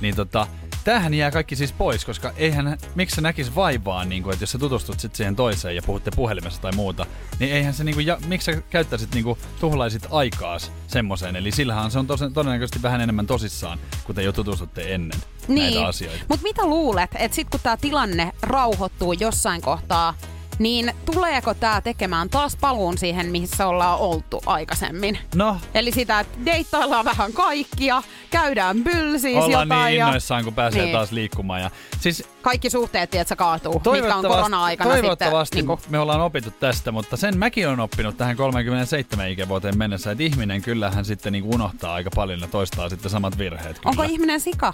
Niin tota, tämähän jää kaikki siis pois, koska eihän, miksi sä näkis vaivaa, niin kuin, että jos sä tutustut sit siihen toiseen ja puhutte puhelimessa tai muuta, niin eihän se, niin kuin, ja, miksi sä käyttäisit, niin kuin, tuhlaisit aikaas semmoiseen. Eli sillähän se on tos, todennäköisesti vähän enemmän tosissaan, kun te jo tutustutte ennen näitä asioita. Mutta mitä luulet, että sitten kun tämä tilanne rauhoittuu jossain kohtaa, niin tuleeko tämä tekemään taas paluun siihen, missä ollaan oltu aikaisemmin? No, Eli sitä, että deittaillaan vähän kaikkia, käydään bylsiis ollaan jotain niin ja innoissaan, kun pääsee Niin. taas liikkumaan. Ja, siis kaikki suhteet, tiedätkö, kaatuu, mitkä on korona-aikana toivottavasti sitten. Niin me ollaan opittu tästä, mutta sen mäkin on oppinut tähän 37 ikävuoteen mennessä, että ihminen kyllähän sitten niin unohtaa aika paljon ja toistaa sitten samat virheet. Kyllä. onko ihminen sika?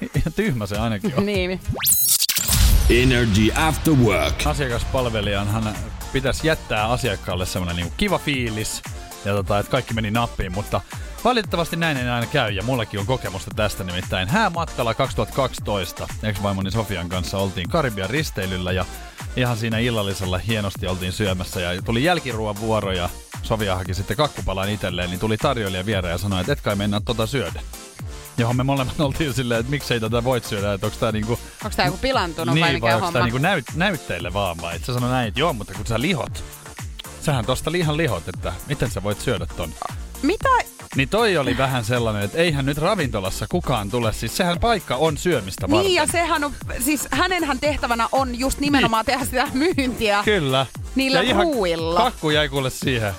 Ihan tyhmä se ainakin on. niin. Energy After Work. Asiakaspalvelijanhan pitäisi jättää asiakkaalle semmoinen niin kiva fiilis ja tota, että kaikki meni nappiin, mutta valitettavasti näin ei aina käy ja mullakin on kokemusta tästä nimittäin. Häämatkalla 2012 ex-vaimoni Sofian kanssa oltiin Karibian risteilyllä ja ihan siinä illallisella hienosti oltiin syömässä ja tuli jälkiruoan vuoro ja Sofia haki sitten kakkupalan itselleen, niin tuli tarjoilija viereen ja sanoi, että et kai mennä tota syödä. Johon me molemmat oltiin silleen, että miksei tätä voit syödä, että onko tää niinku Onko tämä joku pilantunut vai niin, mikä vai onko homma? niinku näyt, näytteille vaan vai? Et sä sano näin, että joo, mutta kun sä lihot. Sähän tosta lihan lihot, että miten sä voit syödä ton. Mitä? Niin toi oli vähän sellainen, että eihän nyt ravintolassa kukaan tule. Siis sehän paikka on syömistä varten. Niin ja sehän on, siis hänenhän tehtävänä on just nimenomaan tehdä sitä myyntiä. Kyllä. Niillä ja ihan ruuilla. Kakku jäi kuule siihen.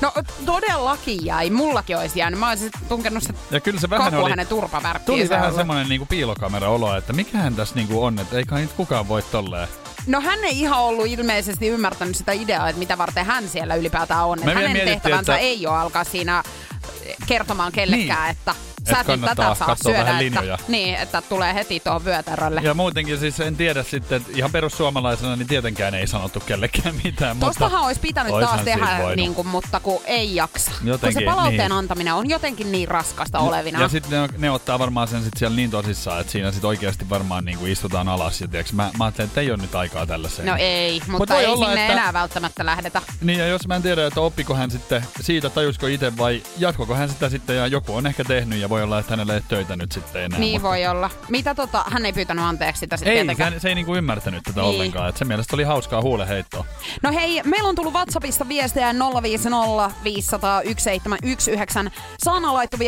No todellakin jäi, mullakin olisi jäänyt. Mä olisin tunkenut se Ja kyllä se vähän oli... hänen turpavärkkiin. Tuli vähän semmoinen niinku piilokamera-olo, että mikähän tässä niinku on, että ei kai nyt kukaan voi tolleen. No hän ei ihan ollut ilmeisesti ymmärtänyt sitä ideaa, että mitä varten hän siellä ylipäätään on. Hänen tehtävänsä että- ei ole alkaa siinä kertomaan kellekään, Niin. että Et sä kannattaa tätä saa katsoa syödä. vähän Että, linjoja. niin, että tulee heti tuohon vyötärölle. Ja muutenkin siis en tiedä sitten, että ihan perussuomalaisena niin tietenkään ei sanottu kellekään mitään. mutta Tostahan olisi pitänyt taas siinä tehdä, niin kuin, mutta kun ei jaksa. kun Jotenkin, se palautteen niin. antaminen on jotenkin niin raskasta olevina. Ja sitten ne, ne, ottaa varmaan sen sit siellä niin tosissaan, että siinä sit oikeasti varmaan niinku istutaan alas. Ja tiiäks, mä, mä ajattelin, että ei ole nyt aikaa tällaiseen. No ei, mutta Mut ei olla, sinne että- enää välttämättä lähdetä. Niin ja jos mä en tiedä, että oppiko hän sitten siitä, tajusko itse vai jatkoko hän sitä sitten ja joku on ehkä tehnyt ja voi olla, että hänelle ei töitä nyt sitten enää. Niin mutta- voi olla. Mitä tota, hän ei pyytänyt anteeksi sitä sitten Ei, tietenkään. hän, se ei niinku ymmärtänyt tätä Niin. ollenkaan. Et se mielestä oli hauskaa huuleheittoa. No hei, meillä on tullut WhatsAppista viestejä 050 500 1719. Saana laittoi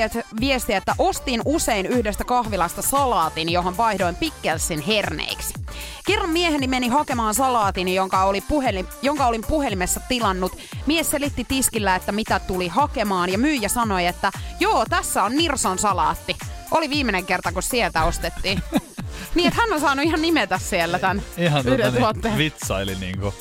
viestiä, että ostin usein yhdestä kahvilasta salaatin, johon vaihdoin pikkelsin herneiksi. Kerran mieheni meni hakemaan salaatin, jonka, oli puhelin, jonka olin puhelimessa tilannut. Mies selitti tiskillä, että mitä tuli hakemaan ja myyjä sanoi, että joo, tässä on Nirson salaatti. Oli viimeinen kerta, kun sieltä ostettiin. niin, että hän on saanut ihan nimetä siellä tämän Ihan tota, niin, vitsaili niinku.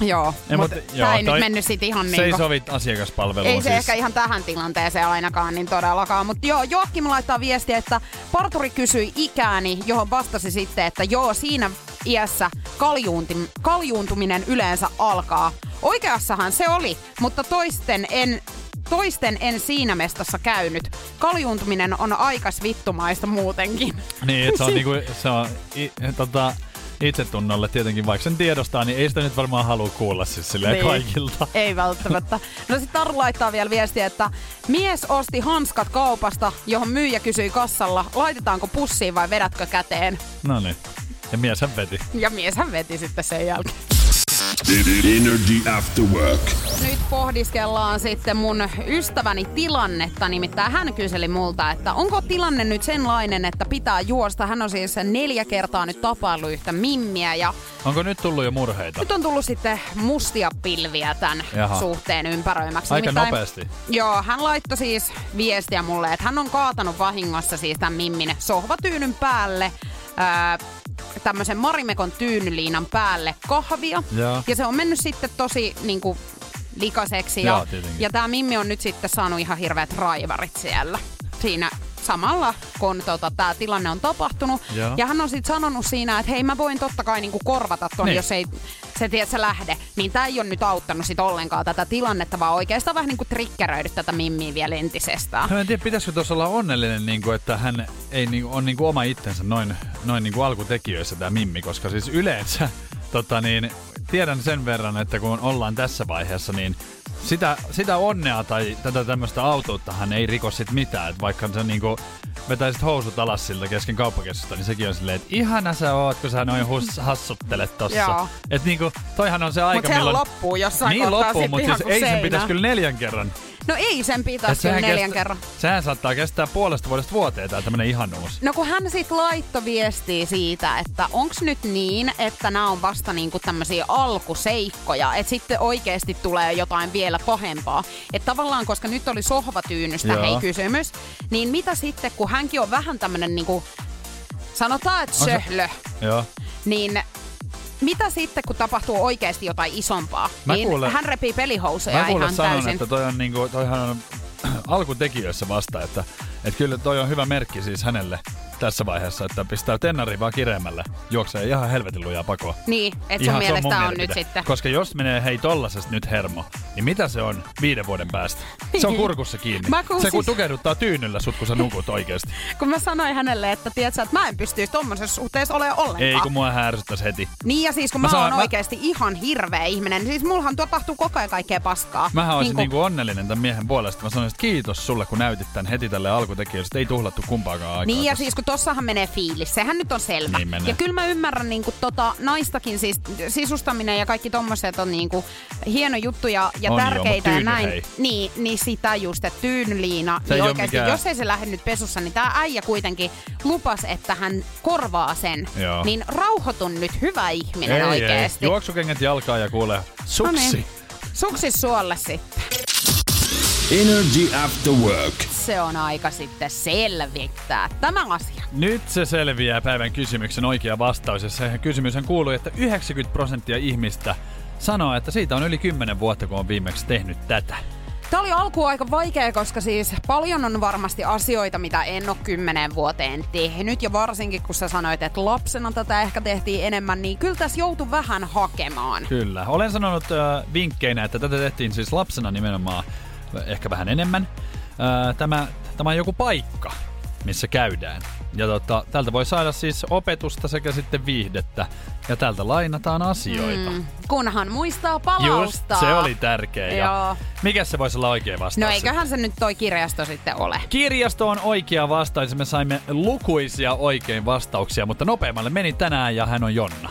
Joo, Ei, mutta mut- tämä joo, ei nyt mennyt sit ihan Se niin ei kuin, sovi asiakaspalveluun ei se siis. ehkä ihan tähän tilanteeseen ainakaan niin todellakaan. Mutta joo, Joakim laittaa viestiä, että parturi kysyi ikääni, johon vastasi sitten, että joo, siinä iässä kaljuunti, kaljuuntuminen yleensä alkaa. Oikeassahan se oli, mutta toisten en, toisten en siinä mestassa käynyt. Kaljuuntuminen on aikas vittumaista muutenkin. Niin, että se on, niinku, se on i, tota, itsetunnolle tietenkin, vaikka sen tiedostaa, niin ei sitä nyt varmaan halua kuulla siis silleen Niin. kaikilta. Ei välttämättä. No sitten Taru laittaa vielä viestiä, että mies osti hanskat kaupasta, johon myyjä kysyi kassalla, laitetaanko pussiin vai vedätkö käteen? No niin. Ja mieshän veti. Ja mieshän veti sitten sen jälkeen. Energy After Work. Nyt pohdiskellaan sitten mun ystäväni tilannetta, nimittäin hän kyseli multa, että onko tilanne nyt senlainen, että pitää juosta. Hän on siis neljä kertaa nyt tapaillut yhtä mimmiä ja Onko nyt tullut jo murheita? nyt on tullut sitten mustia pilviä tämän Jaha. suhteen ympäröimäksi. Aika Nimittäin- nopeasti. Joo, hän laittoi siis viestiä mulle, että hän on kaatanut vahingossa siis tämän mimmin sohvatyynyn päälle. Ää, tämmöisen Marimekon tyynyliinan päälle kahvia. Joo. Ja se on mennyt sitten tosi niin kuin, likaseksi. Ja, tietenkin. ja tämä Mimmi on nyt sitten saanut ihan hirveät raivarit siellä. Siinä samalla, kun tota, tämä tilanne on tapahtunut. Joo. Ja hän on sitten sanonut siinä, että hei mä voin totta kai niinku korvata ton, Niin. jos ei se, tiedät, se lähde. Niin tämä ei ole nyt auttanut sit ollenkaan tätä tilannetta, vaan oikeastaan vähän niinku triggeröidy tätä Mimmiä vielä entisestään. Mä en tiedä, pitäisikö tuossa olla onnellinen, niin kuin, että hän ei niin kuin, on niin kuin oma itsensä noin, noin niin kuin alkutekijöissä tämä Mimmi, koska siis yleensä tota niin, tiedän sen verran, että kun ollaan tässä vaiheessa, niin sitä, sitä onnea tai tätä tämmöistä autouttahan ei riko sit mitään. Et vaikka se niinku vetäisit housut alas siltä kesken kauppakeskusta, niin sekin on silleen, että ihana sä oot, kun sä noin hus, hassuttelet tossa. Et niinku, toihan on se aika, Mutta sehän milloin... loppuu jossain Niin kohtaa loppuu, mutta siis ei sen pitäisi kyllä neljän kerran. No ei sen pitäisi kyllä sehän neljän kestä- kerran. Sehän saattaa kestää puolesta vuodesta vuoteen tää tämmönen ihanuus. No kun hän sit laittoi viestiä siitä, että onks nyt niin, että nämä on vasta niinku tämmöisiä alkuseikkoja, että sitten oikeasti tulee jotain vielä pahempaa. Että tavallaan, koska nyt oli sohvatyynystä Joo. hei kysymys, niin mitä sitten, kun hänkin on vähän tämmönen niinku, sanotaan, että söhlö, Joo. niin mitä sitten, kun tapahtuu oikeasti jotain isompaa? Mä niin kuulen- hän repii pelihousuja Mä ihan sanon, täysin. että toi on niinku, toihan on alkutekijöissä vasta, että, että kyllä toi on hyvä merkki siis hänelle tässä vaiheessa, että pistää tennari vaan kireemmälle, juoksee ihan helvetin lujaa pakoa. Niin, että sun Ihan se on mun mielestä on, nyt mielipide. sitten. Koska jos menee hei tollasesta nyt hermo, niin mitä se on viiden vuoden päästä? Se on kurkussa kiinni. Mä kun se kun siis- tukehduttaa tyynyllä sut, kun sä nukut oikeesti. Kun mä sanoin hänelle, että tiedätkö, että mä en pystyisi tommosessa suhteessa olemaan ollenkaan. Ei kun mua härsyttäisi heti. Niin ja siis kun Mä mä, saan- oon mä- oikeasti ihan hirveä ihminen, niin siis mullahan tapahtuu koko ajan kaikkea paskaa. Mähän olisin Niinku- niinku onnellinen tämän miehen puolesta. Mä sanoisin, että kiitos sulle, kun näytit tän heti tälle alkutekijöille. Ei tuhlattu kumpaakaan aikaa. Niin ja tässä. siis kun tossahan menee fiilis, sehän nyt on selvä. Niin menee. ja kyllä mä ymmärrän niinku tota, naistakin siis sisustaminen ja kaikki tommoset on niinku hieno juttu ja, ja On joo, tärkeitä mut ja näin. hei. Niin, niin sitä just, että tyynyliina, Se ei niin oikeasti, mikään- jos ei se lähde nyt pesussa, niin tää äijä kuitenkin lupas, että hän korvaa sen. Joo. Niin rauhoitun nyt, hyvä ihminen ei, oikeasti. Ei. Juoksukengät jalkaa ja kuule, suksi. No niin. Suksis suolle sitten. Energy After Work. Se on aika sitten selvittää tämä asia. Nyt se selviää päivän kysymyksen oikea vastaus. Ja se kysymyshän kuuluu, että 90 prosenttia ihmistä sanoo, että siitä on yli 10 vuotta, kun on viimeksi tehnyt tätä. Tämä oli alkuun aika vaikea, koska siis paljon on varmasti asioita, mitä en ole kymmeneen vuoteen tehnyt. Ja varsinkin kun sä sanoit, että lapsena tätä ehkä tehtiin enemmän, niin kyllä tässä joutui vähän hakemaan. Kyllä. Olen sanonut äh, vinkkeinä, että tätä tehtiin siis lapsena nimenomaan ehkä vähän enemmän. Tämä, tämä on joku paikka, missä käydään. Ja tota, tältä voi saada siis opetusta sekä sitten viihdettä. Ja tältä lainataan asioita. Mm, kunhan muistaa Just, palauttaa. se oli tärkeä. Ja mikä se voisi olla oikea vastaus? No eiköhän se nyt toi kirjasto sitten ole. Kirjasto on oikea vastaus me saimme lukuisia oikein vastauksia, mutta nopeammalle meni tänään ja hän on Jonna.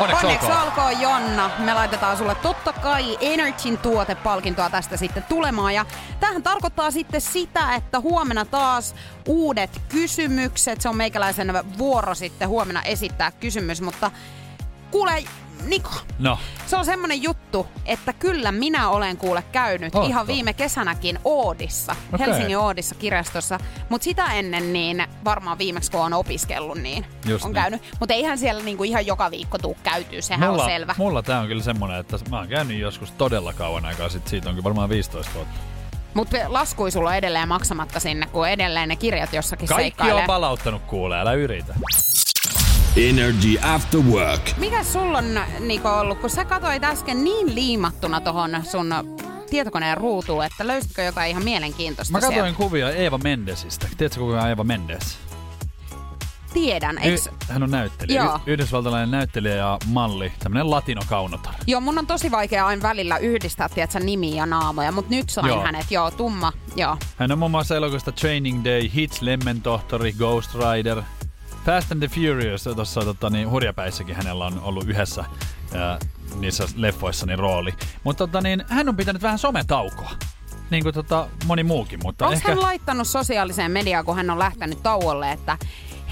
Onneksi, Onneksi olkoon. olkoon Jonna. Me laitetaan sulle totta kai Energyn tuotepalkintoa tästä sitten tulemaan. Ja tämähän tarkoittaa sitten sitä, että huomenna taas uudet kysymykset. Se on meikäläisen vuoro sitten huomenna esittää kysymys, mutta kuule Niko, No, se on semmonen juttu, että kyllä minä olen kuule käynyt Ootko? ihan viime kesänäkin Oodissa, Okei. Helsingin Oodissa kirjastossa. Mutta sitä ennen niin varmaan viimeksi kun on opiskellut, niin Just on niin. käynyt. Mutta eihän siellä niinku ihan joka viikko tuu käytyy, sehän mulla, on selvä. mulla tää on kyllä semmonen, että mä oon käynyt joskus todella kauan aikaa sitten. Siitä on kyllä varmaan 15 vuotta. Mutta laskui sulla on edelleen maksamatta sinne, kun edelleen ne kirjat jossakin Kaikki seikkailee. on palauttanut kuulee, älä yritä. Energy After Work. Mikä sulla on, Niko, ollut, kun sä katsoit äsken niin liimattuna tohon sun tietokoneen ruutuun, että löysitkö jotain ihan mielenkiintoista Mä katsoin sieltä? kuvia Eeva Mendesistä. Tiedätkö kuka on Eeva Mendes? Tiedän, eiks... Y- hän on näyttelijä. Joo. Y- yhdysvaltalainen näyttelijä ja malli. Tämmönen latino-kaunotar. Joo, mun on tosi vaikea aina välillä yhdistää, tiedätkö, nimiä ja naamoja, mutta nyt sain Joo. hänet, joo, tumma, joo. Hän on muun muassa elokuvista Training Day, Hits, Lemmentohtori, Ghost Rider, Fast and the Furious, tuossa tota, niin, hurjapäissäkin hänellä on ollut yhdessä ää, niissä leffoissani rooli. Mutta tota, niin, hän on pitänyt vähän sometaukoa. Niin kuin tota, moni muukin, mutta Onko ehkä... hän laittanut sosiaaliseen mediaan, kun hän on lähtenyt tauolle, että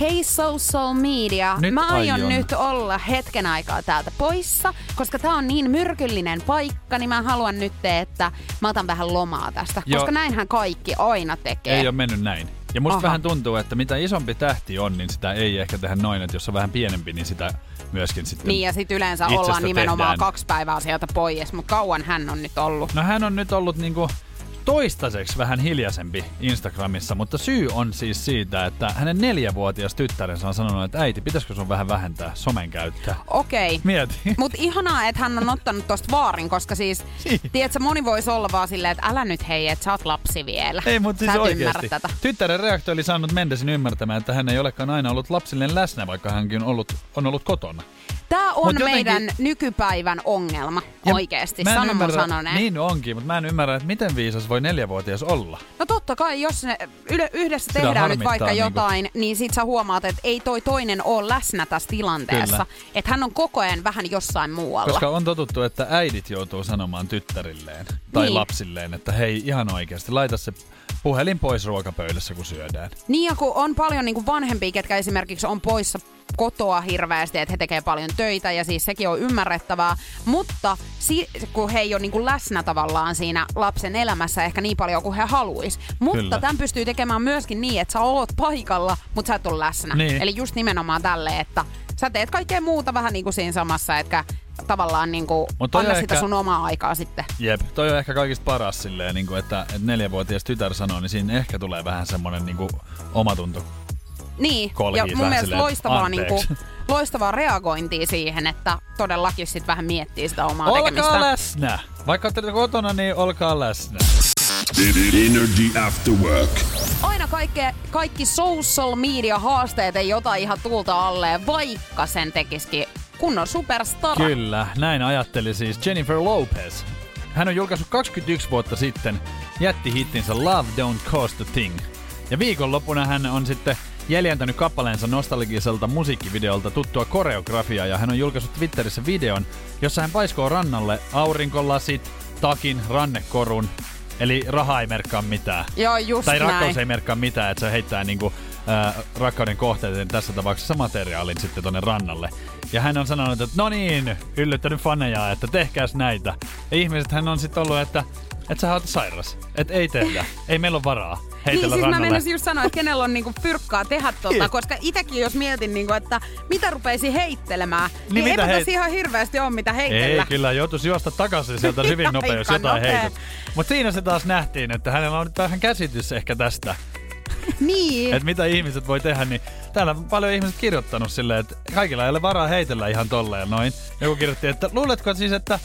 Hei social media, Nyt mä aion aion. nyt olla hetken aikaa täältä poissa, koska tää on niin myrkyllinen paikka, niin mä haluan nyt, että mä otan vähän lomaa tästä. Joo. Koska näinhän kaikki aina tekee. Ei ole mennyt näin. Ja musta Aha. vähän tuntuu, että mitä isompi tähti on, niin sitä ei ehkä tehdä noin, että jos on vähän pienempi, niin sitä myöskin sitten... Niin ja sit yleensä ollaan nimenomaan tehdään. kaksi päivää sieltä pois, mutta kauan hän on nyt ollut. No hän on nyt ollut niinku toistaiseksi vähän hiljaisempi Instagramissa, mutta syy on siis siitä, että hänen neljävuotias tyttärensä on sanonut, että äiti, pitäisikö sun vähän vähentää somen käyttöä? Okei. Mieti. Mutta ihanaa, että hän on ottanut tosta vaarin, koska siis, Niin. tiedätkö, moni voisi olla vaan silleen, että älä nyt hei, että sä oot lapsi vielä. Ei, mutta siis oikeasti. tätä. Tyttären reaktio oli saanut Mendesin ymmärtämään, että hän ei olekaan aina ollut lapsilleen läsnä, vaikka hänkin on ollut, on ollut kotona. Tämä on Mut jotenkin- meidän nykypäivän ongelma Ja oikeasti, mä en sano mun ymmärrä- sanoneen. Niin onkin, mutta mä en ymmärrä, että miten viisas voi neljävuotias olla. No totta kai, jos ne yhdessä Sitä tehdään nyt vaikka niinku- jotain, niin sit sä huomaat, että ei toi toinen ole läsnä tässä tilanteessa. Että hän on koko ajan vähän jossain muualla. Koska on totuttu, että äidit joutuu sanomaan tyttärilleen tai Niin. lapsilleen, että hei ihan oikeasti, laita se puhelin pois ruokapöydässä, kun syödään. Niin ja kun on paljon niin kuin vanhempia, ketkä esimerkiksi on poissa kotoa hirveästi, että he tekee paljon töitä ja siis sekin on ymmärrettävää. Mutta si- kun he ei ole niin kuin läsnä tavallaan siinä lapsen elämässä ehkä niin paljon kuin he haluaisi. Mutta Kyllä. tämän pystyy tekemään myöskin niin, että sä oot paikalla, mutta sä et ole läsnä. Niin. Eli just nimenomaan tälleen, että sä teet kaikkea muuta vähän niin kuin siinä samassa, etkä tavallaan niin kuin anna sitä ehkä- sun omaa aikaa sitten. Jep, toi on ehkä kaikista paras silleen, niin kuin, että, että neljävuotias tytär sanoo, niin siinä ehkä tulee vähän semmoinen niin kuin, omatunto. Niin, kolhii ja mun mielestä silleen, loistavaa, niinku, loistavaa reagointia siihen, että todellakin sit vähän miettii sitä omaa Olkaa tekemistä. läsnä! Vaikka olette kotona, niin olkaa läsnä. Energy After Work. Aina kaikke, kaikki social media haasteet ei ota ihan tulta alle, vaikka sen tekisikin kunnon superstar. Kyllä, näin ajatteli siis Jennifer Lopez. Hän on julkaissut 21 vuotta sitten jättihittinsä Love Don't Cost a Thing. Ja viikonloppuna hän on sitten jäljentänyt kappaleensa nostalgiselta musiikkivideolta tuttua koreografiaa ja hän on julkaissut Twitterissä videon, jossa hän paiskoo rannalle aurinkolasit, takin, rannekorun, eli raha ei merkkaa mitään. Joo, just Tai näin. rakkaus ei merkkaa mitään, että se heittää niinku, äh, rakkauden kohteiden tässä tapauksessa materiaalin sitten tonne rannalle. Ja hän on sanonut, että no niin, yllyttänyt faneja, että tehkääs näitä. Ja ihmiset hän on sitten ollut, että että sä oot sairas. Että ei tehdä. ei meillä ole varaa Niin heitellä siis mä rannalle. menisin just sanoa, että kenellä on niinku fyrkkaa tehdä Niin. koska itekin jos mietin, niinku, että mitä rupeisi heittelemään, niin, Niin niin eipä heit- ihan hirveästi ole mitä heitellä. Ei, kyllä joutuisi juosta takaisin sieltä hyvin Aika nopea, jos jotain nopea. heitot. Mutta siinä se taas nähtiin, että hänellä on nyt vähän käsitys ehkä tästä, Niin. että mitä ihmiset voi tehdä, niin täällä on paljon ihmiset kirjoittanut silleen, että kaikilla ei ole varaa heitellä ihan tolleen noin. Joku kirjoitti, että luuletko siis, että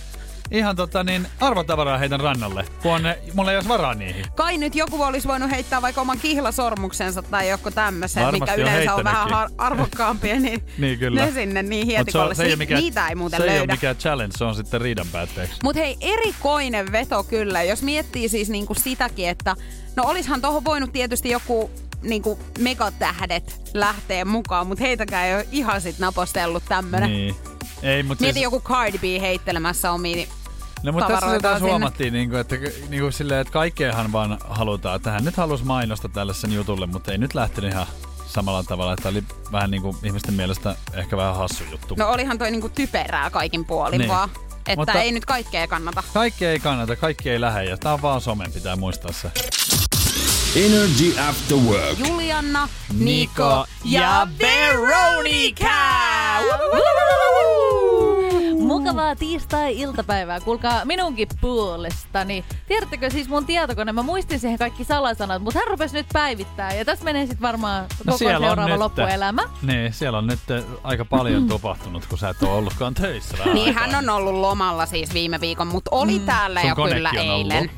ihan tota niin arvotavaraa heitän rannalle, kun mulla ei olisi varaa niihin. Kai nyt joku olisi voinut heittää vaikka oman kihlasormuksensa tai joku tämmöisen, Varmasti mikä on yleensä on vähän har- arvokkaampia, niin, Niin, kyllä. ne sinne niin hietikolle. se, ei ole Si- mikään, Niitä ei muuten se ei ole löydä. mikään challenge, se on sitten riidan päätteeksi. Mutta hei, erikoinen veto kyllä, jos miettii siis niinku sitäkin, että no olishan tohon voinut tietysti joku niinku megatähdet lähteä mukaan, mutta heitäkään ei ole ihan sit napostellut tämmönen. Niin. Ei, mutta Mieti siis, joku Cardi B heittelemässä omia no, mutta tässä se taas sinne. huomattiin, niin kuin, että niin kuin silleen, että kaikkeahan vaan halutaan. Että hän nyt halusi mainosta tälle sen jutulle, mutta ei nyt lähtenyt ihan samalla tavalla. Että oli vähän niin kuin ihmisten mielestä ehkä vähän hassu juttu. No olihan toi niinku typerää kaikin puolin Niin. vaan. Että Mutta- ei nyt kaikkea kannata. Kaikki ei kannata, kaikki ei lähde ja tää on vaan somen, pitää muistaa se. Energy After Work. Julianna, Niko ja ja Veronica! Mukavaa tiistai-iltapäivää, kuulkaa minunkin puolestani. Tiedättekö siis mun tietokone, mä muistin siihen kaikki salasanat, mutta hän rupesi nyt päivittää. Ja tässä menee sitten varmaan koko seuraava loppuelämä. Niin, siellä on nyt eh, aika paljon tapahtunut, kun sä et ole ollutkaan töissä Niin aikaa. hän on ollut lomalla siis viime viikon, mutta oli mm, täällä Sun jo kyllä on ollut. eilen.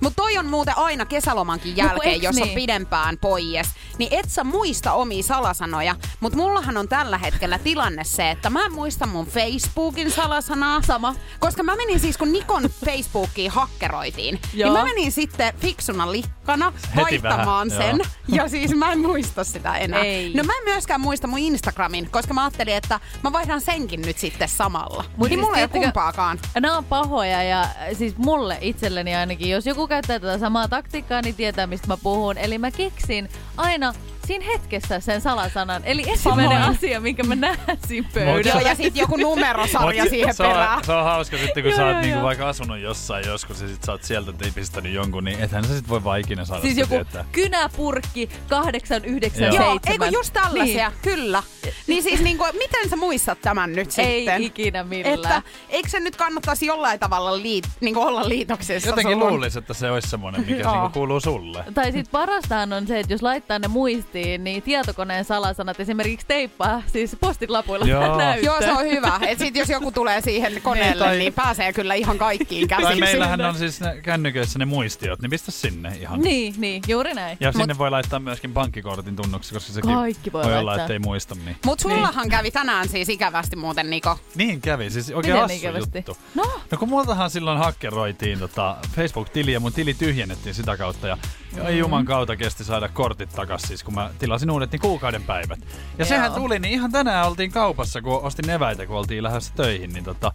Mutta toi on muuten aina kesälomankin No jälkeen, eiks jos on niin? pidempään pois, niin et sä muista omia salasanoja. Mutta mullahan on tällä hetkellä tilanne se, että mä en muista mun Facebookin salasanaa. Sama. Koska mä menin siis, kun Nikon Facebookiin hakkeroitiin, niin mä menin sitten fiksuna likkana Heti vaihtamaan vähän, sen. joo. Ja siis mä en muista sitä enää. Ei. No mä en myöskään muista mun Instagramin, koska mä ajattelin, että mä vaihdan senkin nyt sitten samalla. Mut niin mulla ei ole kumpaakaan. Nämä on pahoja ja siis mulle itselleni ainakin, jos joku käyttää tätä samaa taktiikkaa, niin tietää mistä mä puhun. Eli mä keksin aina ना siinä hetkessä sen salasanan. Eli ensimmäinen Samoin. asia, minkä mä näen siinä Mut- pöydällä. Joo, ja sitten joku numerosarja Mut siihen se on, perään. Se on hauska sitten, kun Joo, sä oot joo, niinku joo. vaikka asunut jossain joskus ja sit sä oot sieltä pistänyt jonkun, niin ethän sä sit voi vaan ikinä saada Siis sitä joku tietää. kynäpurkki 897. Joo. Eikö just tällaisia, Niin. kyllä. Niin siis niinku, miten sä muistat tämän nyt Ei sitten? ikinä millään. Että eikö se nyt kannattaisi jollain tavalla liit, niinku olla liitoksissa Jotenkin sun? luulis, että se olisi semmonen, mikä niinku kuuluu sulle. Tai sit parastahan on se, että jos laittaa ne muistiin, niin tietokoneen salasanat esimerkiksi teippaa siis postiklapuilla Joo. näyttöön. Joo, se on hyvä. Et sit jos joku tulee siihen koneelle, Niin, tai- niin, pääsee kyllä ihan kaikkiin Tai käsiksi. meillähän on siis ne kännyköissä ne muistiot, niin pistä sinne ihan. Niin, niin, juuri näin. Ja sinne voi laittaa myöskin pankkikortin tunnuksi, koska sekin Kaikki voi voi olla, laittaa. ettei muista. Niin. Mut sullahan kävi tänään siis ikävästi muuten, Niko. niin kävi, siis oikein Miten hassu ikävästi? juttu. No, No kun multahan silloin hakkeroitiin tota Facebook-tili ja mun tili tyhjennettiin sitä kautta ja. Ei juman kautta kesti saada kortit takas siis kun mä tilasin uudet niin kuukauden päivät. Ja sehän Joo. tuli, niin ihan tänään oltiin kaupassa kun ostin eväitä kun oltiin lähdössä töihin, niin tota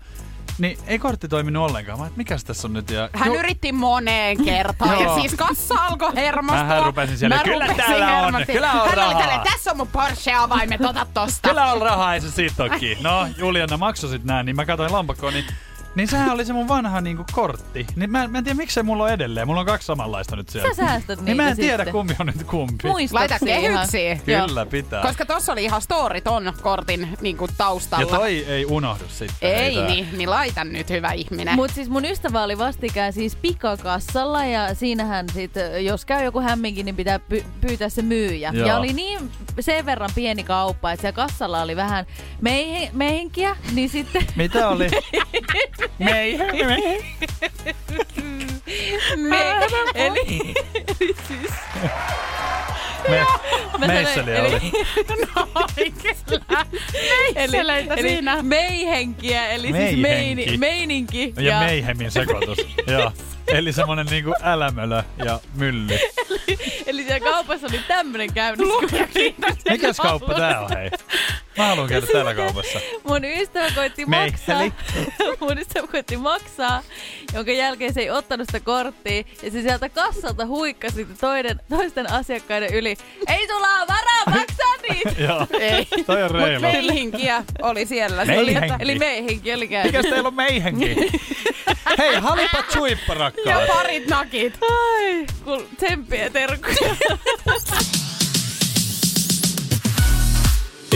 niin ei kortti toiminut ollenkaan. Mä et, mikäs tässä on nyt? Ja Hän Ju- yritti moneen kertaan ja siis kassa alkoi hermostua. Mähän rupesin siellä, Mä "Kyllä rupesin täällä on, hermostua. kyllä on Hän oli rahaa." tälleen, tässä on mun Porsche-avaimet, ota tosta. Kyllä on rahaa, ei se siitä kiinni. No, Juliana maksoi sit nää, niin mä katsoin lompakkoon, niin niin sehän oli se mun vanha niinku kortti. Niin mä, mä en tiedä miksei mulla on edelleen. Mulla on kaksi samanlaista nyt siellä. sä säästät niitä Niin mä en tiedä sitten. kumpi on nyt kumpi. Muistat Laita kehyksiin. Kyllä pitää. Koska tossa oli ihan story ton kortin niinku taustalla. Ja toi ei unohdu sitten. Ei, tää. niin, niin laita nyt hyvä ihminen. Mut siis mun ystävä oli vastikään siis pikakassalla ja siinähän sit, jos käy joku hämminkin, niin pitää py- pyytää se myyjä. Joo. Ja oli niin sen verran pieni kauppa, että siellä kassalla oli vähän meihin, meihinkiä, niin sitten Mitä oli? Mei, mei. me, eli, eli siis Me, meisseli oli. no eli, Meisseleitä eli siinä. meihenkiä, eli siis Meihenki. meini, meininki. Ja, meihemin sekoitus. Joo. Eli semmonen niinku älämölö ja mylly. Eli siellä kaupassa oli tämmönen käynnissä. Mikäs kauppa tää on hei? Mä haluan käydä täällä kaupassa. Mun ystävä koitti maksaa. Mun ystävä koitti maksaa, jonka jälkeen se ei ottanut sitä korttia. Ja se sieltä kassalta huikkasi toiden, toisten asiakkaiden yli. Ei sulla ole varaa maksaa niitä! Joo. Ei. Toi on Mut reilu. meihinkiä oli siellä. Se Meihin- oli, Meihenki. Eli meihinkin oli käynyt. Mikäs teillä on meihenki? Hei, halipa chuippa ja rakkaat. parit nakit. Ai, kun tsemppiä terkkuja.